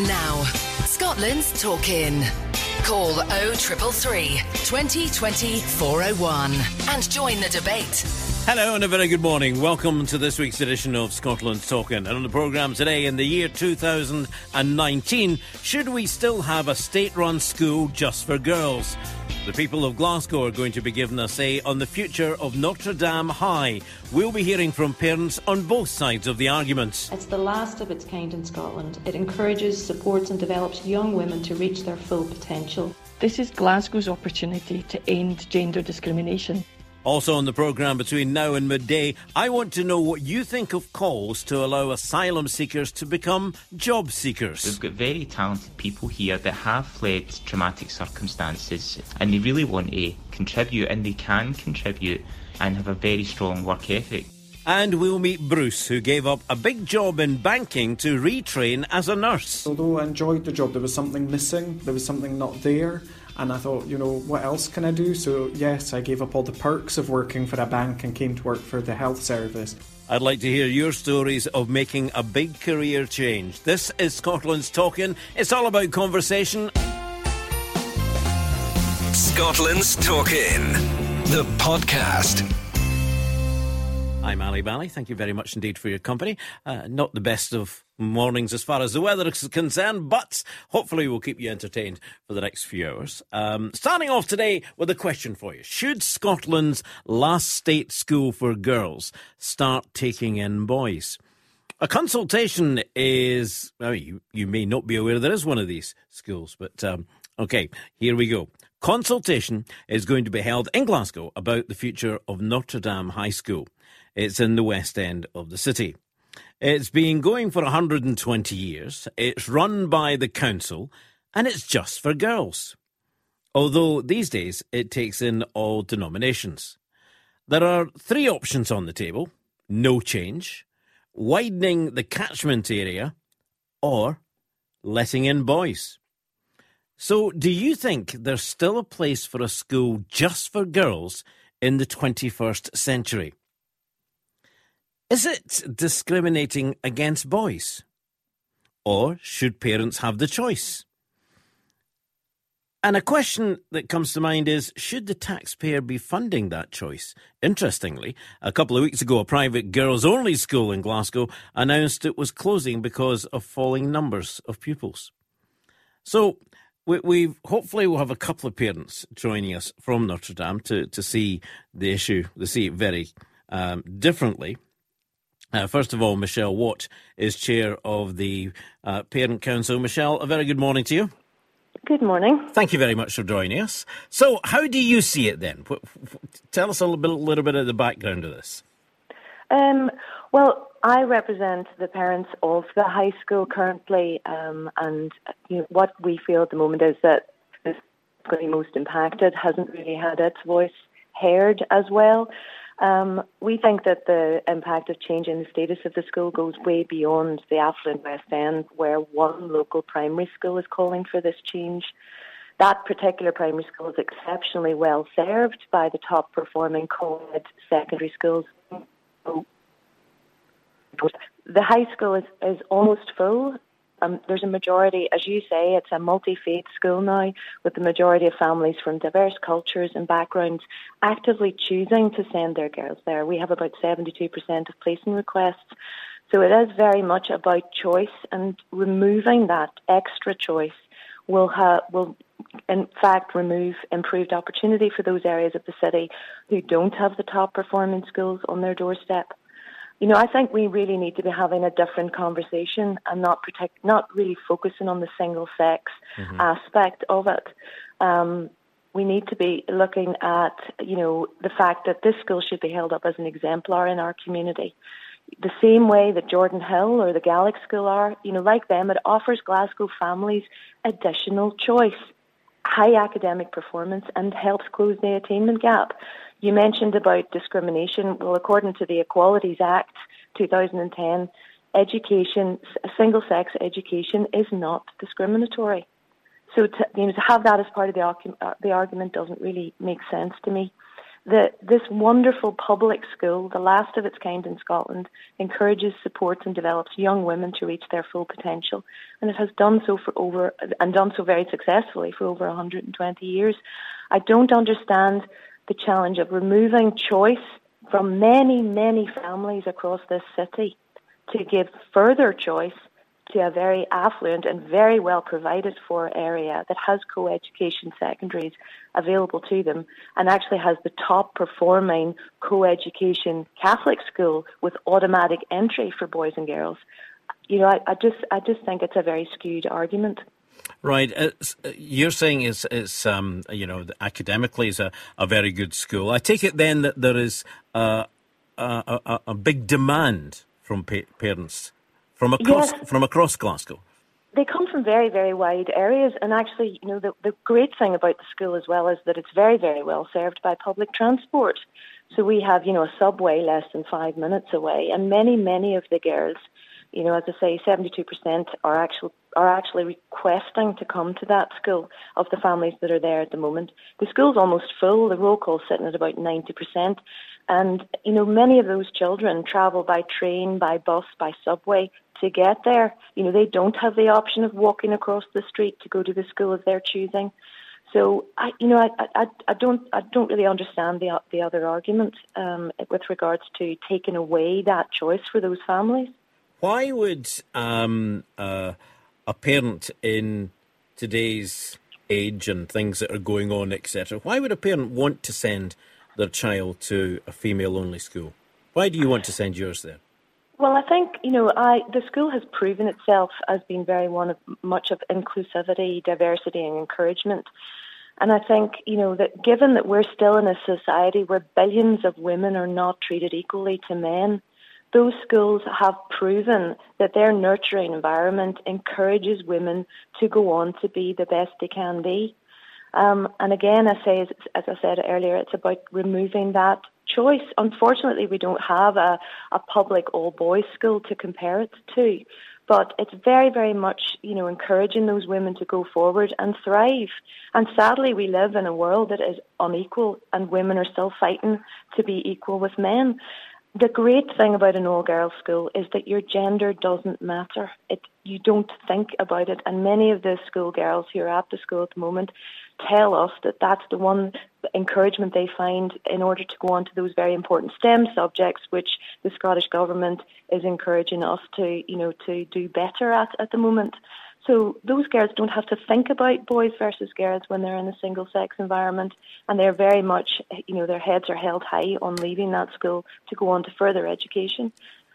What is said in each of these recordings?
Now, Scotland's talking. Call 0333 2020 401 and join the debate. Hello and a very good morning. Welcome to this week's edition of Scotland Talking. And on the programme today, in the year 2019, should we still have a state run school just for girls? The people of Glasgow are going to be given a say on the future of Notre Dame High. We'll be hearing from parents on both sides of the argument. It's the last of its kind in Scotland. It encourages, supports, and develops young women to reach their full potential. This is Glasgow's opportunity to end gender discrimination. Also on the programme between now and midday, I want to know what you think of calls to allow asylum seekers to become job seekers. We've got very talented people here that have fled traumatic circumstances and they really want to contribute and they can contribute and have a very strong work ethic. And we'll meet Bruce, who gave up a big job in banking to retrain as a nurse. Although I enjoyed the job, there was something missing, there was something not there. And I thought, you know, what else can I do? So, yes, I gave up all the perks of working for a bank and came to work for the health service. I'd like to hear your stories of making a big career change. This is Scotland's Talking. It's all about conversation. Scotland's Talking, the podcast. I'm Ally Bally. Thank you very much indeed for your company. Uh, not the best of mornings as far as the weather is concerned, but hopefully we'll keep you entertained for the next few hours. Um, starting off today with a question for you. Should Scotland's last state school for girls start taking in boys? A consultation is, well, you, you may not be aware there is one of these schools, but um, okay, here we go. Consultation is going to be held in Glasgow about the future of Notre Dame High School. It's in the west end of the city. It's been going for 120 years. It's run by the council and it's just for girls. Although these days it takes in all denominations. There are three options on the table no change, widening the catchment area, or letting in boys. So, do you think there's still a place for a school just for girls in the 21st century? Is it discriminating against boys? Or should parents have the choice? And a question that comes to mind is should the taxpayer be funding that choice? Interestingly, a couple of weeks ago, a private girls only school in Glasgow announced it was closing because of falling numbers of pupils. So, we, we hopefully will have a couple of parents joining us from Notre Dame to, to see the issue, to see it very um, differently. Uh, first of all, Michelle Watt is chair of the uh, Parent Council. Michelle, a very good morning to you. Good morning. Thank you very much for joining us. So, how do you see it then? Tell us a little bit, little bit of the background of this. Um, well, I represent the parents of the high school currently, um, and you know, what we feel at the moment is that is going to be most impacted hasn't really had its voice heard as well. Um, we think that the impact of changing the status of the school goes way beyond the affluent West End, where one local primary school is calling for this change. That particular primary school is exceptionally well served by the top performing co-ed secondary schools. The high school is, is almost full um, there's a majority, as you say, it's a multi-faith school now with the majority of families from diverse cultures and backgrounds actively choosing to send their girls there. We have about 72% of placement requests. So it is very much about choice and removing that extra choice will will in fact remove improved opportunity for those areas of the city who don't have the top performing schools on their doorstep you know, I think we really need to be having a different conversation and not protect, not really focusing on the single sex mm-hmm. aspect of it. Um, we need to be looking at, you know, the fact that this school should be held up as an exemplar in our community. The same way that Jordanhill or the Gaelic School are, you know, like them, it offers Glasgow families additional choice, high academic performance, and helps close the attainment gap. You mentioned about discrimination. Well, according to the Equalities Act 2010, education, single sex education is not discriminatory. So to, you know, to have that as part of the, uh, the argument doesn't really make sense to me. that this wonderful public school, the last of its kind in Scotland, encourages, supports, and develops young women to reach their full potential, and it has done so for over and done so very successfully for over 120 years. I don't understand the challenge of removing choice from many, many families across this city to give further choice to a very affluent and very well provided for area that has co-education secondaries available to them and actually has the top performing co-education Catholic school with automatic entry for boys and girls. You know, I, I just I just think it's a very skewed argument. Right. Uh, you're saying it's, it's um, you know, academically is a, a very good school. I take it then that there is uh, a, a, a, big demand from pa- parents from across yes. from across Glasgow. They come from very, very wide areas, and actually, you know, the, the great thing about the school as well is that it's very, very well served by public transport. So we have, you know, a subway less than five minutes away, and many, many of the girls you know, as I say, 72% are actual are actually requesting to come to that school of the families that are there at the moment. The school's almost full. The roll call's sitting at about 90%. And, you know, many of those children travel by train, by bus, by subway to get there. You know, they don't have the option of walking across the street to go to the school of their choosing. So I, you know, I, I, I don't, I don't really understand the the other argument um, with regards to taking away that choice for those families. Why would um, uh, a parent in today's age and things that are going on, etc., why would a parent want to send their child to a female-only school? Why do you want to send yours there? Well, I think you know, I the school has proven itself as being very one of much of inclusivity, diversity, and encouragement. And I think you know that given that we're still in a society where billions of women are not treated equally to men, those schools have proven that their nurturing environment encourages women to go on to be the best they can be. Um, and again, I say, as, I said earlier, it's about removing that choice. Unfortunately, we don't have a, a public all boys school to compare it to. But it's very, very much, you know, encouraging those women to go forward and thrive. And sadly, we live in a world that is unequal, and women are still fighting to be equal with men the great thing about an all girls school is that your gender doesn't matter. It you don't think about it, and many of the school girls who are at the school at the moment tell us that that's the one encouragement they find in order to go on to those very important STEM subjects, which the Scottish government is encouraging us to you know to do better at at the moment. So those girls don't have to think about boys versus girls when they're in a single sex environment, and they're very much, you know, their heads are held high on leaving that school to go on to further education.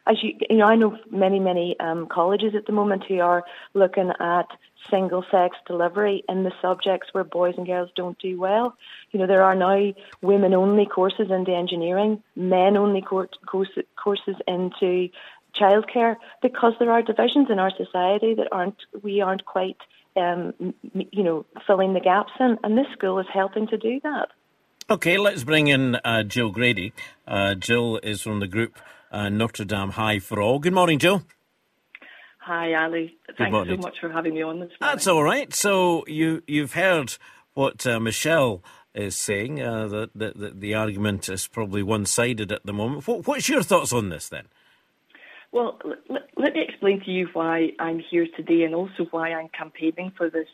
As you, you know, I know many, many um, colleges at the moment who are looking at single sex delivery in the subjects where boys and girls don't do well. You know, there are now women only courses into engineering, men only courses into childcare because there are divisions in our society that aren't we aren't quite um, you know filling the gaps in, and this school is helping to do that. Okay, let's bring in uh, Jill Grady. Uh, Jill is from the group uh, Notre Dame High for All. Good morning, Jill. Hi, Ally. Thanks so much for having me on this morning. That's all right. So you you've heard what uh, Michelle is saying. Uh, that the, the, the argument is probably one sided at the moment. What, what's your thoughts on this then? Well, l- let me explain to you why I'm here today and also why I'm campaigning for this.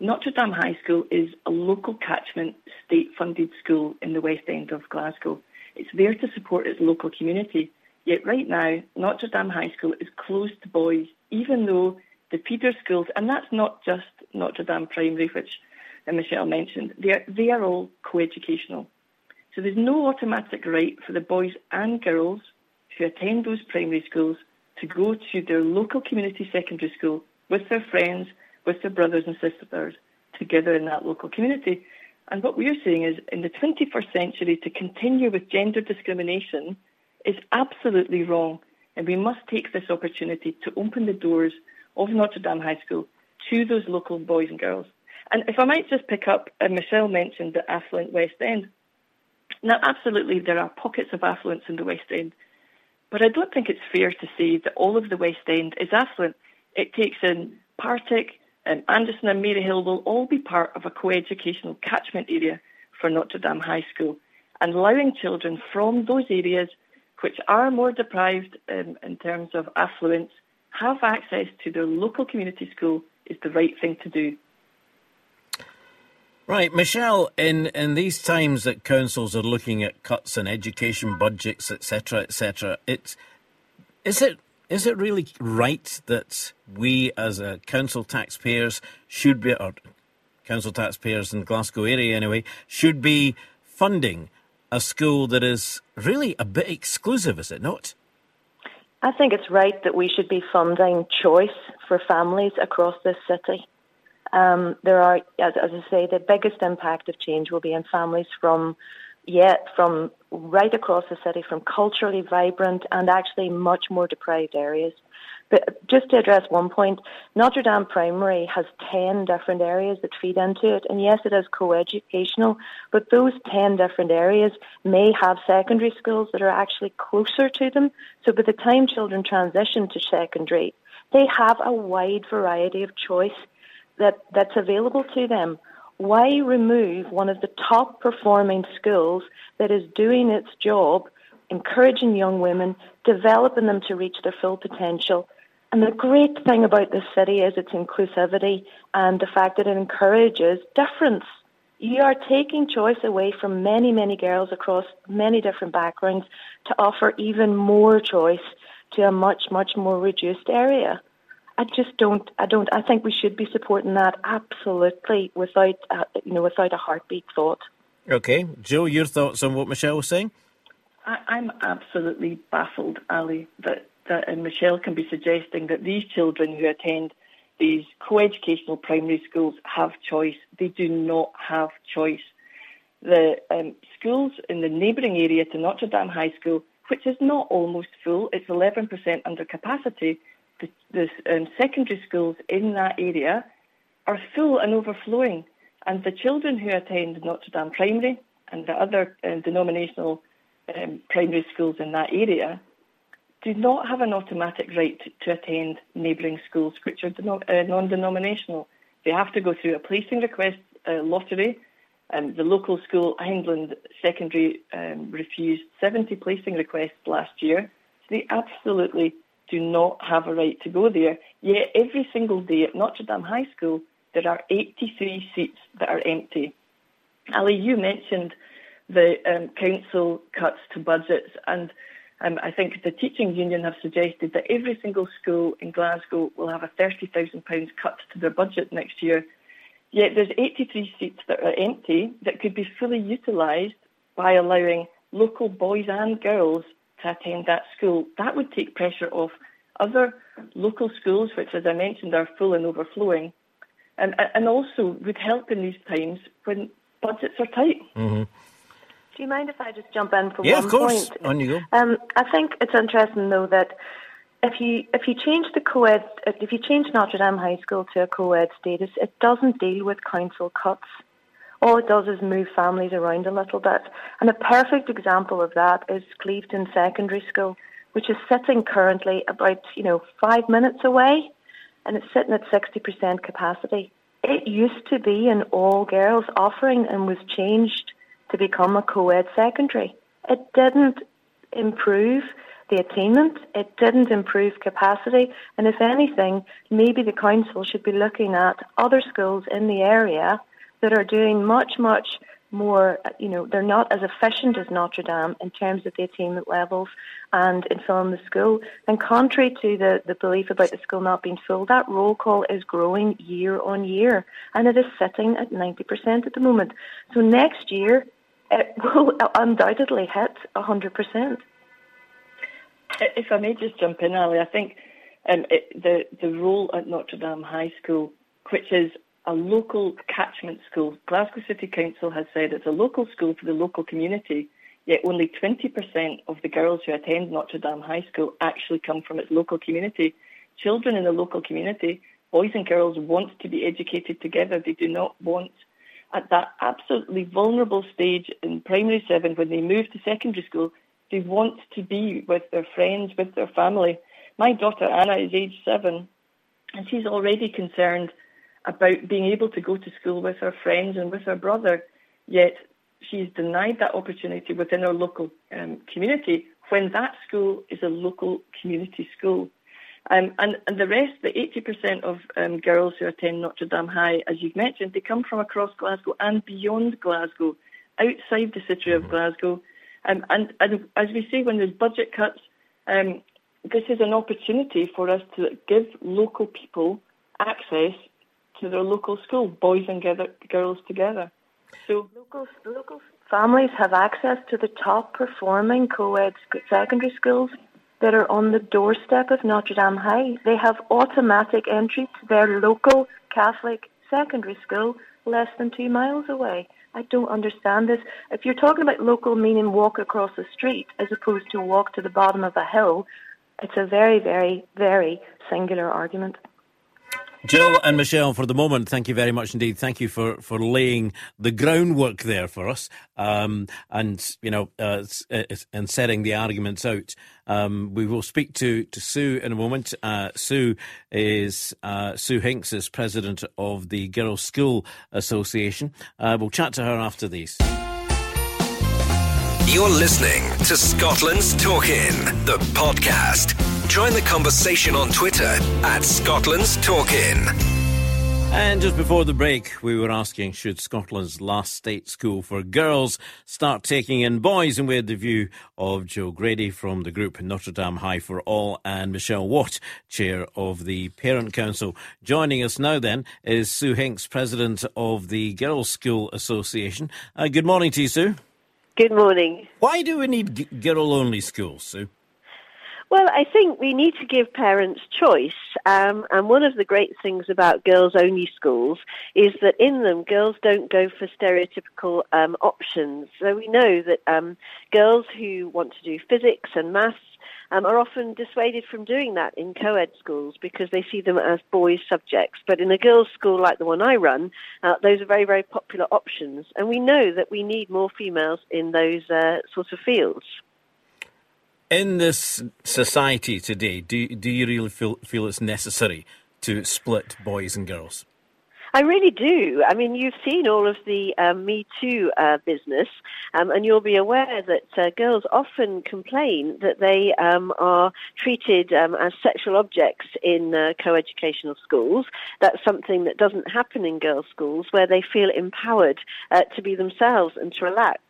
Notre Dame High School is a local catchment state funded school in the West End of Glasgow. It's there to support its local community. Yet right now, Notre Dame High School is closed to boys, even though the feeder schools, and that's not just Notre Dame Primary, which uh, Michelle mentioned, they are, they are all co-educational. So there's no automatic right for the boys and girls who attend those primary schools to go to their local community secondary school with their friends, with their brothers and sisters together in that local community. And what we're saying is in the 21st century to continue with gender discrimination is absolutely wrong. And we must take this opportunity to open the doors of Notre Dame High School to those local boys and girls. And if I might just pick up, uh, Michelle mentioned the affluent West End. Now, absolutely, there are pockets of affluence in the West End. But I don't think it's fair to say that all of the West End is affluent. It takes in Partick, and Anderston and Maryhill will all be part of a co-educational catchment area for Notre Dame High School. and allowing children from those areas which are more deprived um, in terms of affluence have access to their local community school is the right thing to do. Right, Michelle, in, in these times that councils are looking at cuts in education budgets, etc., etc., it's is it is it really right that we as a council taxpayers should be or council taxpayers in Glasgow area anyway should be funding a school that is really a bit exclusive, is it not? I think it's right that we should be funding choice for families across this city. Um, there are, as, as, I say, the biggest impact of change will be in families from, yet from right across the city, from culturally vibrant and actually much more deprived areas. But just to address one point, Notre Dame Primary has 10 different areas that feed into it. And yes, it is co-educational, but those 10 different areas may have secondary schools that are actually closer to them. So by the time children transition to secondary, they have a wide variety of choice that, that's available to them. Why remove one of the top performing schools that is doing its job, encouraging young women, developing them to reach their full potential? And the great thing about this city is its inclusivity and the fact that it encourages difference. You are taking choice away from many, many girls across many different backgrounds to offer even more choice to a much, much more reduced area. I just don't. I don't. I think we should be supporting that absolutely without, uh, you know, without a heartbeat thought. Okay, Joe, your thoughts on what Michelle was saying? I, I'm absolutely baffled, Ally, that that and Michelle can be suggesting that these children who attend these co-educational primary schools have choice. They do not have choice. The um, schools in the neighbouring area to Notre Dame High School, which is not almost full, it's 11% under capacity the, um, secondary schools in that area are full and overflowing. And the children who attend Notre Dame Primary and the other uh, denominational um, primary schools in that area do not have an automatic right to, attend neighbouring schools, which are uh, non-denominational. They have to go through a placing request uh, lottery. Um, the local school, Hyndland Secondary, um, refused 70 placing requests last year. So they absolutely do not have a right to go there. Yet every single day at Notre Dame High School, there are 83 seats that are empty. Ally, you mentioned the um, council cuts to budgets, and um, I think the teaching union have suggested that every single school in Glasgow will have a £30,000 cut to their budget next year. Yet there's 83 seats that are empty that could be fully utilised by allowing local boys and girls to attend that school. That would take pressure off other local schools, which, as I mentioned, are full and overflowing, and, and also would help in these times when budgets are tight. Mm-hmm. Do you mind if I just jump in for yeah, one of course. point? On you go. Um, I think it's interesting though that if you if you change the co-ed if you change Notre Dame High School to a co-ed status, it doesn't deal with council cuts all it does is move families around a little bit. And a perfect example of that is Cleveden Secondary School, which is sitting currently about, you know, five minutes away and it's sitting at 60% capacity. It used to be an all girls offering and was changed to become a co-ed secondary. It didn't improve the attainment. It didn't improve capacity. And if anything, maybe the council should be looking at other schools in the area that are doing much, much more, you know, they're not as efficient as Notre Dame in terms of the attainment levels and in filling the school. And contrary to the, the belief about the school not being full, that roll call is growing year on year and it is sitting at 90% at the moment. So next year, it will undoubtedly hit 100%. If I may just jump in, Ally, I think um, it, the, the role at Notre Dame High School, which is a local catchment school. Glasgow City Council has said it's a local school for the local community, yet only 20% of the girls who attend Notre Dame High School actually come from its local community. Children in the local community, boys and girls, want to be educated together. They do not want, at that absolutely vulnerable stage in primary seven, when they move to secondary school, they want to be with their friends, with their family. My daughter Anna is age seven, and she's already concerned about being able to go to school with her friends and with her brother. Yet she's denied that opportunity within her local um, community when that school is a local community school. Um, and, and the rest, the 80% of um, girls who attend Notre Dame High, as you've mentioned, they come from across Glasgow and beyond Glasgow, outside the city of Glasgow. Um, and, and as we say, when there's budget cuts, um, this is an opportunity for us to give local people access to their local school, boys and girls together. So local, local families have access to the top performing co-ed secondary schools that are on the doorstep of Notre Dame High. They have automatic entry to their local Catholic secondary school less than two miles away. I don't understand this. If you're talking about local meaning walk across the street as opposed to walk to the bottom of a hill, it's a very, very, very singular argument. Jill and Michelle, for the moment, thank you very much indeed. Thank you for, for laying the groundwork there for us, um, and you know, uh, and setting the arguments out. Um, we will speak to, to Sue in a moment. Uh, Sue is uh, Sue Hincks is president of the Girls School Association. Uh, we'll chat to her after these. You're listening to Scotland's Talkin', the podcast. Join the conversation on Twitter at Scotland's Talkin'. And just before the break, we were asking should Scotland's last state school for girls start taking in boys? And we had the view of Joe Grady from the group Notre Dame High for All and Michelle Watt, chair of the Parent Council. Joining us now then is Sue Hincks, president of the Girls School Association. Uh, good morning to you, Sue. Good morning. Why do we need girl only schools, Sue? Well, I think we need to give parents choice. Um, and one of the great things about girls only schools is that in them, girls don't go for stereotypical um, options. So we know that um, girls who want to do physics and maths um, are often dissuaded from doing that in co-ed schools because they see them as boys' subjects. But in a girls' school like the one I run, uh, those are very, very popular options. And we know that we need more females in those uh, sorts of fields. In this society today, do, do you really feel, feel it's necessary to split boys and girls? I really do. I mean, you've seen all of the um, Me Too uh, business, um, and you'll be aware that uh, girls often complain that they um, are treated um, as sexual objects in uh, co-educational schools. That's something that doesn't happen in girls' schools, where they feel empowered uh, to be themselves and to relax.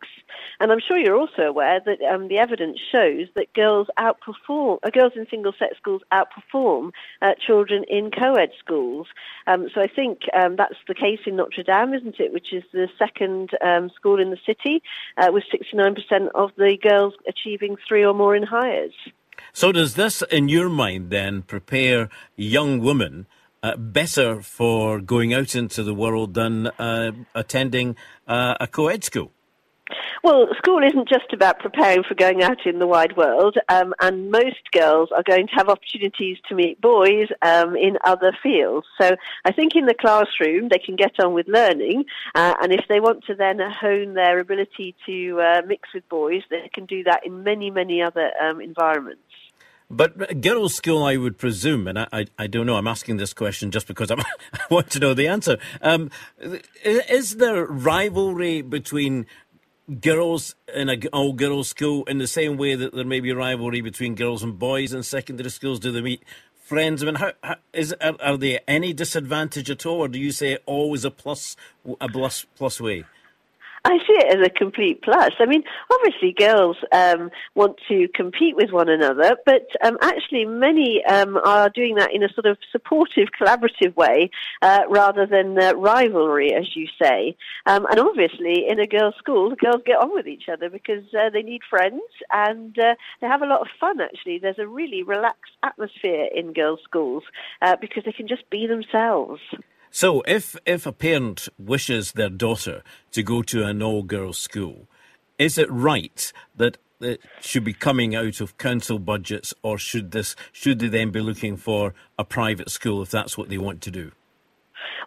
And I'm sure you're also aware that um, the evidence shows that girls outperform, uh, girls in single-sex schools outperform uh, children in co-ed schools. Um, so I think um, that's the case in Notre Dame, isn't it? Which is the second um, school in the city, uh, with 69% of the girls achieving three or more in Highers. So does this, in your mind, then prepare young women? Uh, better for going out into the world than uh, attending uh, a co ed school? Well, school isn't just about preparing for going out in the wide world, um, and most girls are going to have opportunities to meet boys um, in other fields. So I think in the classroom they can get on with learning, uh, and if they want to then hone their ability to uh, mix with boys, they can do that in many, many other um, environments. But girls' school, I would presume, and I, I, I, don't know. I'm asking this question just because I'm, i want to know the answer. Um, is there rivalry between girls in a all girls school in the same way that there may be rivalry between girls and boys in secondary schools? Do they meet friends? I mean, how, how is are, are there any disadvantage at all, or do you say always a plus a plus plus way? I see it as a complete plus. I mean, obviously, girls um, want to compete with one another, but um, actually, many um, are doing that in a sort of supportive, collaborative way uh, rather than uh, rivalry, as you say. Um, and obviously, in a girls' school, the girls get on with each other because uh, they need friends and uh, they have a lot of fun. Actually, there's a really relaxed atmosphere in girls' schools uh, because they can just be themselves. So, if if a parent wishes their daughter to go to an all girls school, is it right that it should be coming out of council budgets, or should this should they then be looking for a private school if that's what they want to do?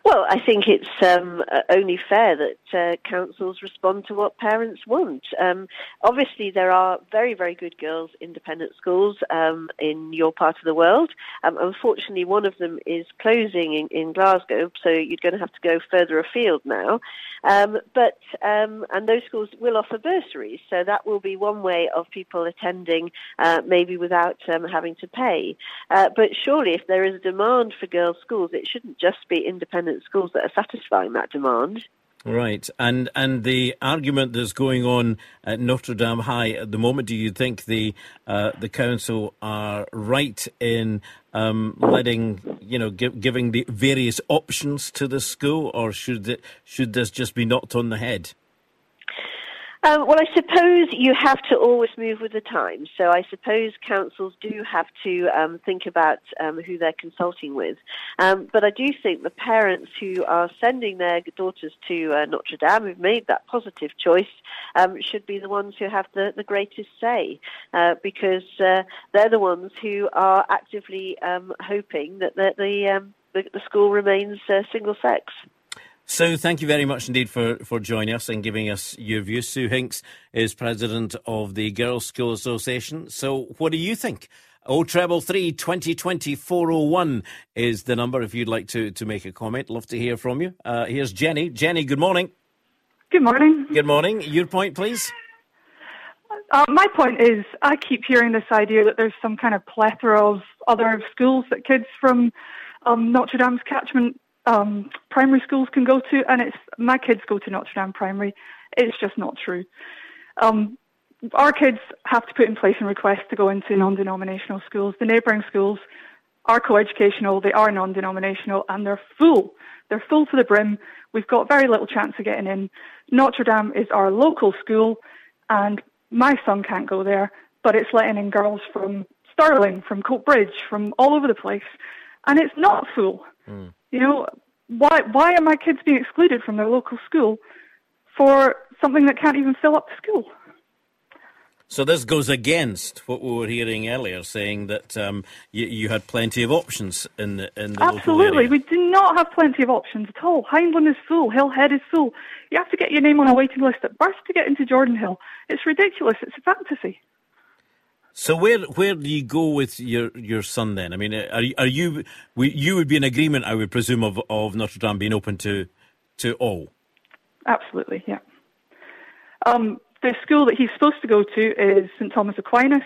Well, I think it's um, only fair that uh, councils respond to what parents want. Um, obviously, there are very, very good girls' independent schools um, in your part of the world. Um, unfortunately, one of them is closing in, in, Glasgow, so you're going to have to go further afield now. Um, but um, and those schools will offer bursaries, so that will be one way of people attending, uh, maybe without having to pay. Uh, but surely, if there is a demand for girls' schools, it shouldn't just be independent schools that are satisfying that demand. Right, and and the argument that's going on at Notre Dame High at the moment, do you think the uh, the council are right in um, letting you know giving the various options to the school, or should it, should this just be knocked on the head? Um, well, I suppose you have to always move with the times. So I suppose councils do have to um, think about um, who they're consulting with. Um, but I do think the parents who are sending their daughters to uh, Notre Dame, who've made that positive choice, um, should be the ones who have the, the greatest say, uh, because uh, they're the ones who are actively um, hoping that the, the, the, school remains uh, single sex. Sue, thank you very much indeed for, for joining us and giving us your views. Sue Hincks is president of the Girls' School Association. So, what do you think? O treble three twenty twenty four oh one is the number if you'd like to, to make a comment. Love to hear from you. Uh, here's Jenny. Jenny, good morning. Good morning. Good morning. Your point, please. Uh, my point is, I keep hearing this idea that there's some kind of plethora of other schools that kids from um, Notre Dame's catchment um, primary schools can go to, and it's my kids go to Notre Dame Primary. It's just not true. Um, our kids have to put in place a request to go into non-denominational schools. The neighbouring schools are co-educational, they are non-denominational, and they're full. They're full to the brim. We've got very little chance of getting in. Notre Dame is our local school, and my son can't go there, but it's letting in girls from Stirling, from Coatbridge, from all over the place, and it's not full. Mm. You know, why why are my kids being excluded from their local school for something that can't even fill up the school? So this goes against what we were hearing earlier, saying that um, you, you, had plenty of options in the in the Absolutely, we do not have plenty of options at all. Hyndland is full, Hillhead is full. You have to get your name on a waiting list at birth to get into Jordanhill. It's ridiculous. It's a fantasy. So where where do you go with your, your son then? I mean, are are you you would be in agreement, I would presume, of of Notre Dame being open to to all? Absolutely, yeah. Um, the school that he's supposed to go to is St Thomas Aquinas.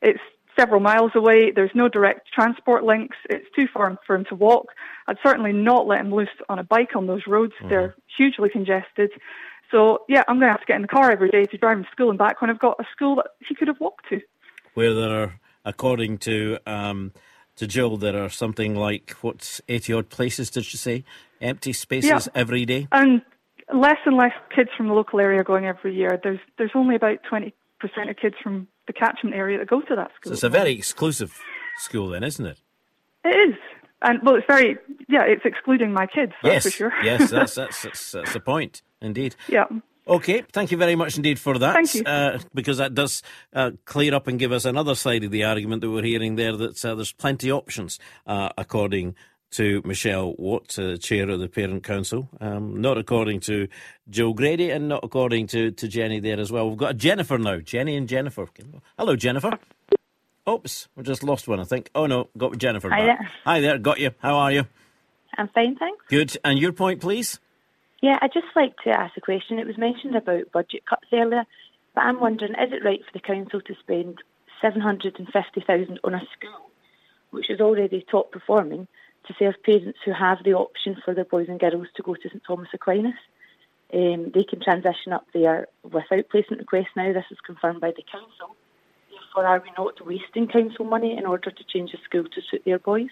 It's several miles away. There's no direct transport links. It's too far for him to walk. I'd certainly not let him loose on a bike on those roads. Mm-hmm. They're hugely congested. So yeah, I'm going to have to get in the car every day to drive him to school and back when I've got a school that he could have walked to where there are, according to um, to Jill, there are something like what's eighty odd places? Did you say empty spaces yeah. every day? And less and less kids from the local area going every year. There's there's only about twenty percent of kids from the catchment area that go to that school. So it's a very exclusive school, then, isn't it? It is. And well, it's very yeah. It's excluding my kids. yes, for sure. yes, that's, that's that's that's the point, indeed. Yeah. Okay, thank you very much indeed for that. Thank you. Uh, because that does uh, clear up and give us another side of the argument that we're hearing there that uh, there's plenty of options, uh, according to Michelle Watt, uh, chair of the Parent Council, um, not according to Joe Grady and not according to, to Jenny there as well. We've got Jennifer now. Jenny and Jennifer. Hello, Jennifer. Oops, we just lost one, I think. Oh no, got Jennifer. Hi back. there. Hi there, got you. How are you? I'm fine, thanks. Good. And your point, please? Yeah, I'd just like to ask a question. It was mentioned about budget cuts earlier, but I'm wondering, is it right for the council to spend 750000 on a school, which is already top performing, to serve parents who have the option for their boys and girls to go to St Thomas Aquinas? Um, they can transition up there without placement requests now. This is confirmed by the council. Therefore, are we not wasting council money in order to change the school to suit their boys?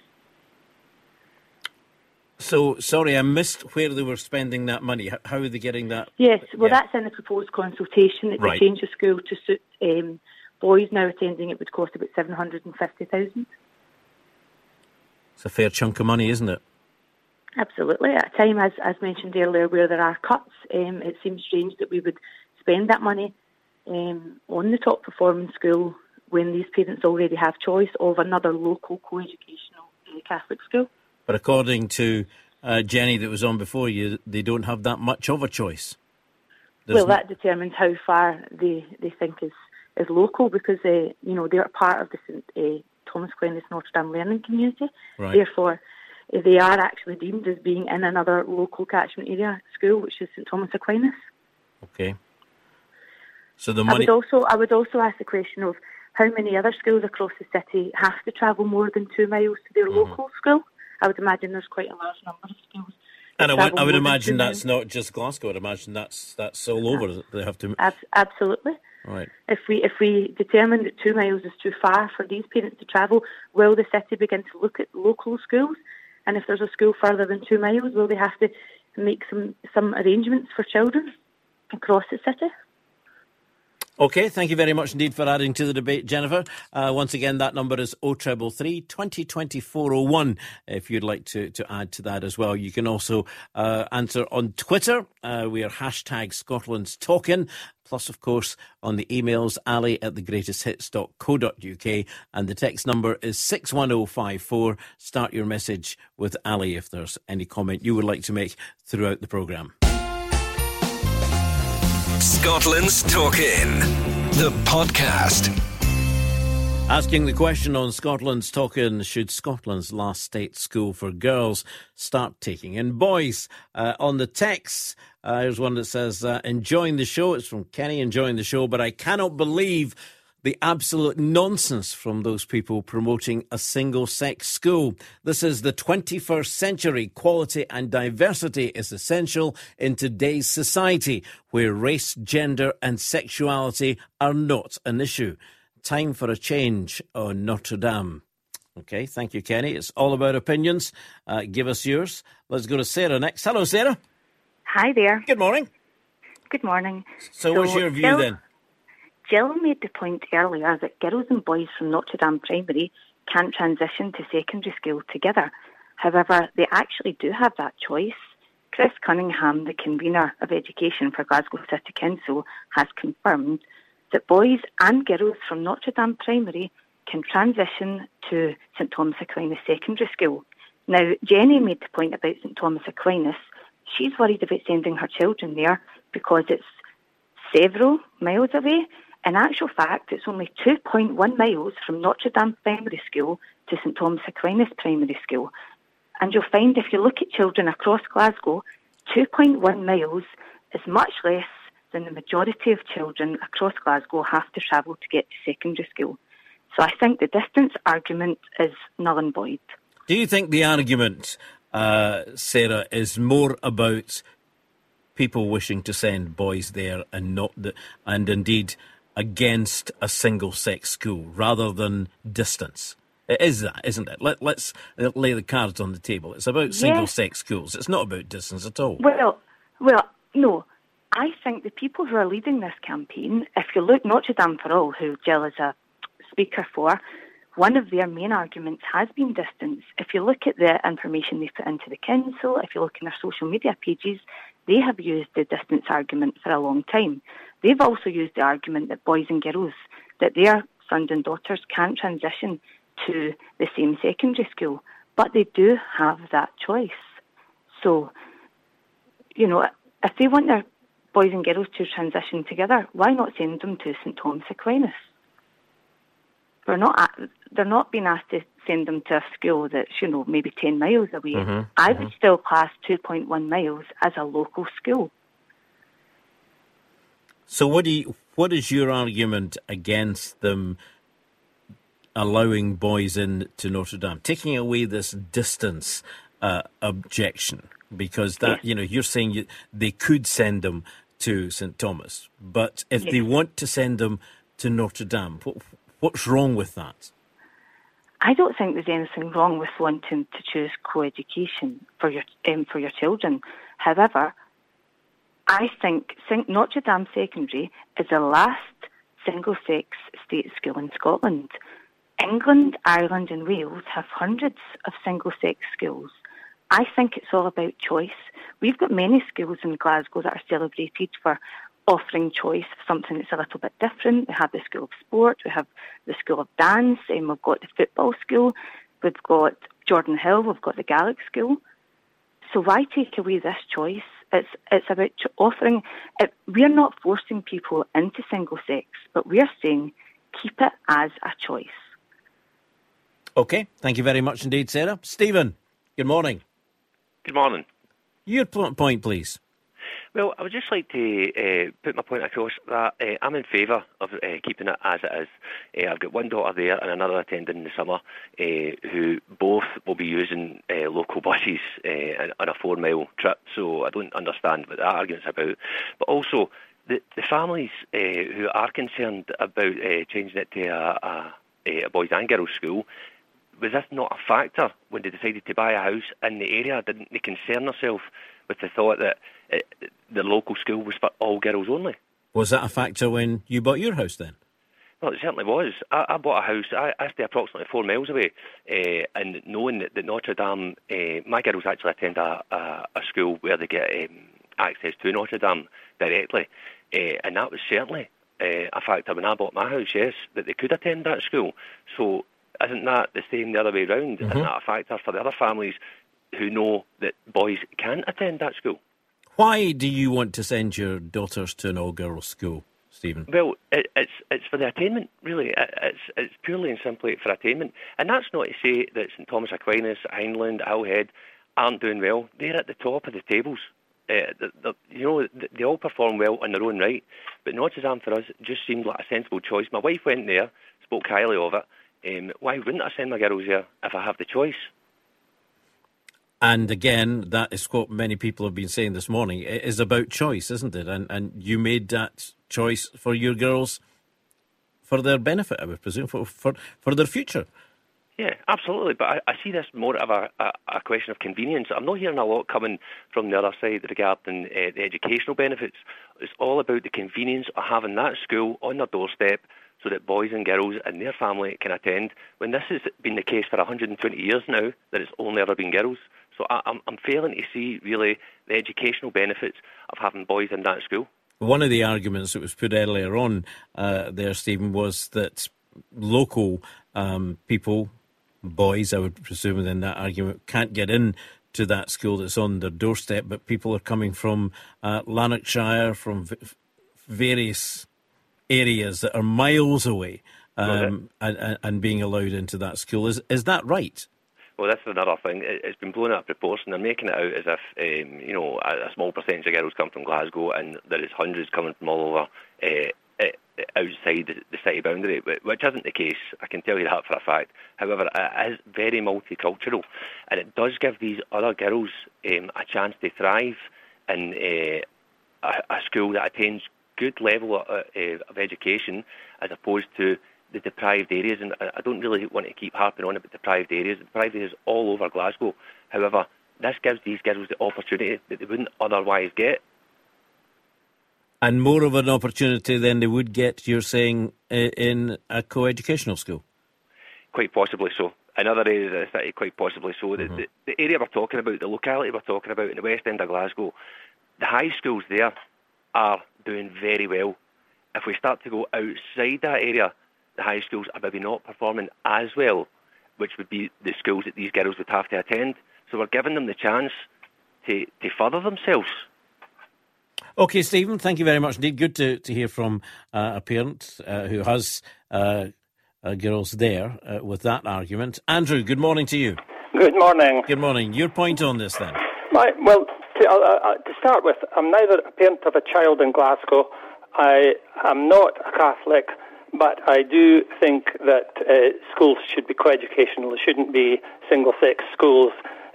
So, sorry, I missed where they were spending that money. How are they getting that? Yes, well, yeah. that's in the proposed consultation that right. they change the school to suit um, boys now attending. It would cost about seven hundred and fifty thousand. It's a fair chunk of money, isn't it? Absolutely. At a time, as as mentioned earlier, where there are cuts, um, it seems strange that we would spend that money um, on the top performing school when these parents already have choice of another local co-educational uh, Catholic school. But according to uh, Jenny, that was on before you, they don't have that much of a choice. There's well, that determines how far they, they think is, is local because they, you know, they're part of the St. Uh, Thomas Aquinas Notre Dame learning community. Right. Therefore, they are actually deemed as being in another local catchment area school, which is St Thomas Aquinas. Okay. So the money. I would also, I would also ask the question of how many other schools across the city have to travel more than two miles to their mm-hmm. local school. I would imagine there's quite a large number of schools. And I would, imagine that's not just Glasgow. I'd imagine that's that's all over. They have to. Ab- absolutely. Right. If we if we determine that two miles is too far for these parents to travel, will the city begin to look at local schools? And if there's a school further than two miles, will they have to make some some arrangements for children across the city? Okay, thank you very much indeed for adding to the debate, Jennifer. Uh, once again, that number is 0333 2020 401 if you'd like to, to add to that as well. You can also uh, answer on Twitter. Uh, we are hashtag Scotland's Talking. Plus, of course, on the emails, ali at thegreatesthits.co.uk. And the text number is 61054. Start your message with Ali if there's any comment you would like to make throughout the programme. Scotland's Talking, the podcast. Asking the question on Scotland's Talking should Scotland's last state school for girls start taking in boys? Uh, on the text, uh, one that says, uh, enjoying the show. It's from Kenny, enjoying the show, but I cannot believe the absolute nonsense from those people promoting a single sex school. This is the 21st century. Quality and diversity is essential in today's society where race, gender, and sexuality are not an issue. Time for a change on Notre Dame. Okay, thank you, Kenny. It's all about opinions. Uh, give us yours. Let's go to Sarah next. Hello, Sarah. Hi there. Good morning. Good morning. So, so what's your view then? Jill made the point earlier that girls and boys from Notre Dame Primary can't transition to secondary school together. However, they actually do have that choice. Chris Cunningham, the convener of education for Glasgow City Council, has confirmed that boys and girls from Notre Dame Primary can transition to St Thomas Aquinas Secondary School. Now, Jenny made the point about St Thomas Aquinas. She's worried about sending her children there because it's several miles away in actual fact, it's only 2.1 miles from Notre Dame Primary School to St Thomas Aquinas Primary School. And you'll find if you look at children across Glasgow, 2.1 miles is much less than the majority of children across Glasgow have to travel to get to secondary school. So I think the distance argument is null and void. Do you think the argument, uh, Sarah, is more about people wishing to send boys there and not the, and indeed against a single sex school rather than distance. It is that, isn't it? Let, us uh, lay the cards on the table. It's about single sex schools. It's not about distance at all. Well, well, no. I think the people who are leading this campaign, if you look Notre Dame for All, who Jill is a speaker for, one of their main arguments has been distance. If you look at the information they put into the council, if you look in their social media pages, they have used the distance argument for a long time. They've also used the argument that boys and girls, that their sons and daughters can't transition to the same secondary school, but they do have that choice. So, you know, if they want their boys and girls to transition together, why not send them to St Thomas Aquinas? They're not they're not being asked to send them to a school that's you know maybe ten miles away. Mm-hmm, I mm-hmm. would still class two point one miles as a local school. So, what do you, what is your argument against them allowing boys in to Notre Dame, taking away this distance uh, objection? Because that yes. you know, you're saying you, they could send them to St Thomas, but if yes. they want to send them to Notre Dame, what, what's wrong with that? I don't think there's anything wrong with wanting to choose co-education for your um, for your children. However, I think Notre Dame Secondary is the last single sex state school in Scotland. England, Ireland, and Wales have hundreds of single sex schools. I think it's all about choice. We've got many schools in Glasgow that are celebrated for offering choice something that's a little bit different. We have the School of Sport, we have the School of Dance, and we've got the football school, we've got Jordanhill, we've got the Gaelic School. So why take away this choice? It's it's about offering. It, we're not forcing people into single sex, but we're saying keep it as a choice. Okay, thank you very much indeed, Sarah. Stephen, good morning. Good morning. Your point, please. Well, I would just like to uh, put my point across that uh, I'm in favour of uh, keeping it as it is. I've got one daughter there and another attending in the summer who both will be using local buses on a four mile trip, so I don't understand what that argument's about. But also, the, the families who are concerned about changing it to a, a, a boys and girls school was this not a factor when they decided to buy a house in the area? Didn't they concern themselves with the thought that it, the local school was for all girls only? Was that a factor when you bought your house then? Well, it certainly was. I, I bought a house. I, I stay approximately four miles away, uh, and knowing that, that Notre Dame, uh, my girls actually attend a, a, a school where they get um, access to Notre Dame directly, uh, and that was certainly a factor when I bought my house. Yes, that they could attend that school. So isn't that the same the other way around? Mm-hmm. Isn't that a factor for the other families who know that boys can't attend that school? Why do you want to send your daughters to an all-girls school, Stephen? Well, it, it's it's for the attainment, really. It, it's it's purely and simply for attainment, and that's not to say that St Thomas Aquinas, Hyndland, Hillhead aren't doing well. They're at the top of the tables. Uh, the, the, you know, they all perform well in their own right, but Notre Dame for us just seemed like a sensible choice. My wife went there, spoke highly of it, um, why wouldn't I send my girls there if I have the choice? And again, that is what many people have been saying this morning. It is about choice, isn't it? And and you made that choice for your girls for their benefit, I would presume, for for, for their future. Yeah, absolutely. But I, I see this more of a, a, a, question of convenience. I'm not hearing a lot coming from the other side regarding uh, the educational benefits. It's all about the convenience of having that school on their doorstep so that boys and girls and their family can attend. When this has been the case for 120 years now, that it's only ever been girls. So I, am I'm failing to see really the educational benefits of having boys in that school. One of the arguments that was put earlier on uh, there, Stephen, was that local um, people, boys, I would presume, in that argument, can't get in to that school that's on their doorstep, but people are coming from uh, Lanarkshire, from v- various areas that are miles away um, and, and, and, being allowed into that school. Is is that right? Well, this is another thing. It's been blown out of proportion. They're making it out as if um, you know a, small percentage of girls come from Glasgow, and there is hundreds coming from all over. Uh, outside the city boundary, which isn't the case. I can tell you that for a fact. However, it is very multicultural, and it does give these other girls um, a chance to thrive in uh, a, a, school that attains good level of, uh, of education as opposed to the deprived areas. And I don't really want to keep harping on about deprived areas. Deprived areas all over Glasgow. However, this gives these girls the opportunity that they wouldn't otherwise get. And more of an opportunity than they would get, you're saying, in a co-educational school? Quite possibly so. In other areas of the city, quite possibly so. Mm-hmm. The, the, the area we're talking about, the locality we're talking about in the west end of Glasgow, the high schools there are doing very well. If we start to go outside that area, the high schools are maybe not performing as well, which would be the schools that these girls would have to attend. So we're giving them the chance to, to further themselves. Okay, Stephen, thank you very much indeed. Good to, to hear from uh, a parent uh, who has uh, uh girls there uh, with that argument. Andrew, good morning to you. Good morning. Good morning. Your point on this then? My, well, to, uh, uh, to start with, I'm neither a parent of a child in Glasgow. I am not a Catholic, but I do think that uh, schools should be coeducational. There shouldn't be single-sex schools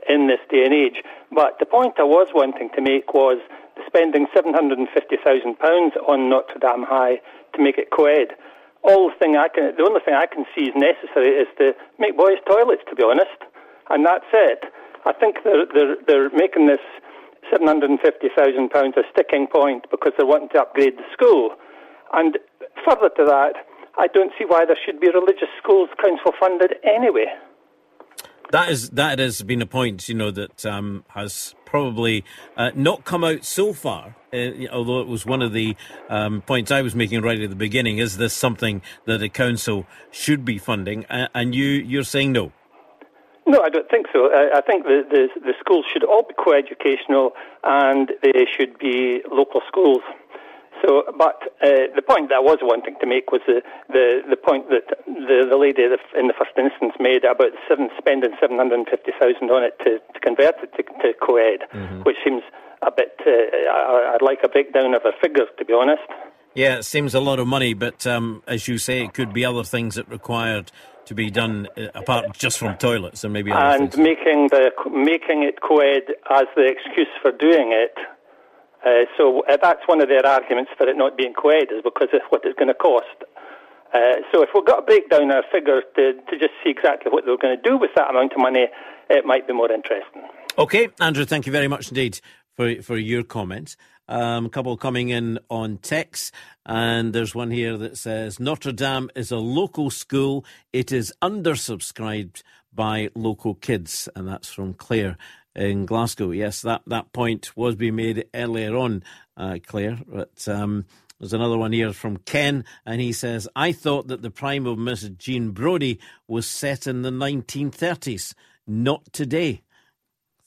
in this day and age. But the point I was wanting to make was spending £750,000 on Notre Dame High to make it co-ed. All the, thing I can, the only thing I can see is necessary is to make boys' toilets, to be honest, and that's it. I think they're, they're, they're making this £750,000 a sticking point because they're wanting to upgrade the school. And further to that, I don't see why there should be religious schools council funded anyway. That is that has been a point, you know, that um, has probably uh, not come out so far. Uh, although it was one of the um, points I was making right at the beginning, is this something that a council should be funding? And you you're saying no. No, I don't think so. I, I think the, the, the schools should all be co-educational and they should be local schools. So, but uh, the point that I was wanting to make was the, the, the point that the, the lady in the first instance made about seven, spending 750000 on it to, to convert it to, to co-ed, mm-hmm. which seems a bit, uh, I, would like a breakdown of her figures, to be honest. Yeah, it seems a lot of money, but um, as you say, it could be other things that required to be done uh, apart just from toilets and maybe and things. making the making it co-ed as the excuse for doing it uh, so uh, that's one of their arguments for it not being co-ed is because of what it's going to cost. Uh, so if we've got to break down our figures to, to just see exactly what they're going to do with that amount of money, it might be more interesting. Okay, Andrew, thank you very much indeed for, for your comments. Um, a couple coming in on text, and there's one here that says Notre Dame is a local school. It is undersubscribed by local kids, and that's from Claire in Glasgow. Yes, that, that point was being made earlier on, uh, Claire. But um, there's another one here from Ken, and he says, I thought that the prime of Miss Jean Brodie was set in the 1930s, not today.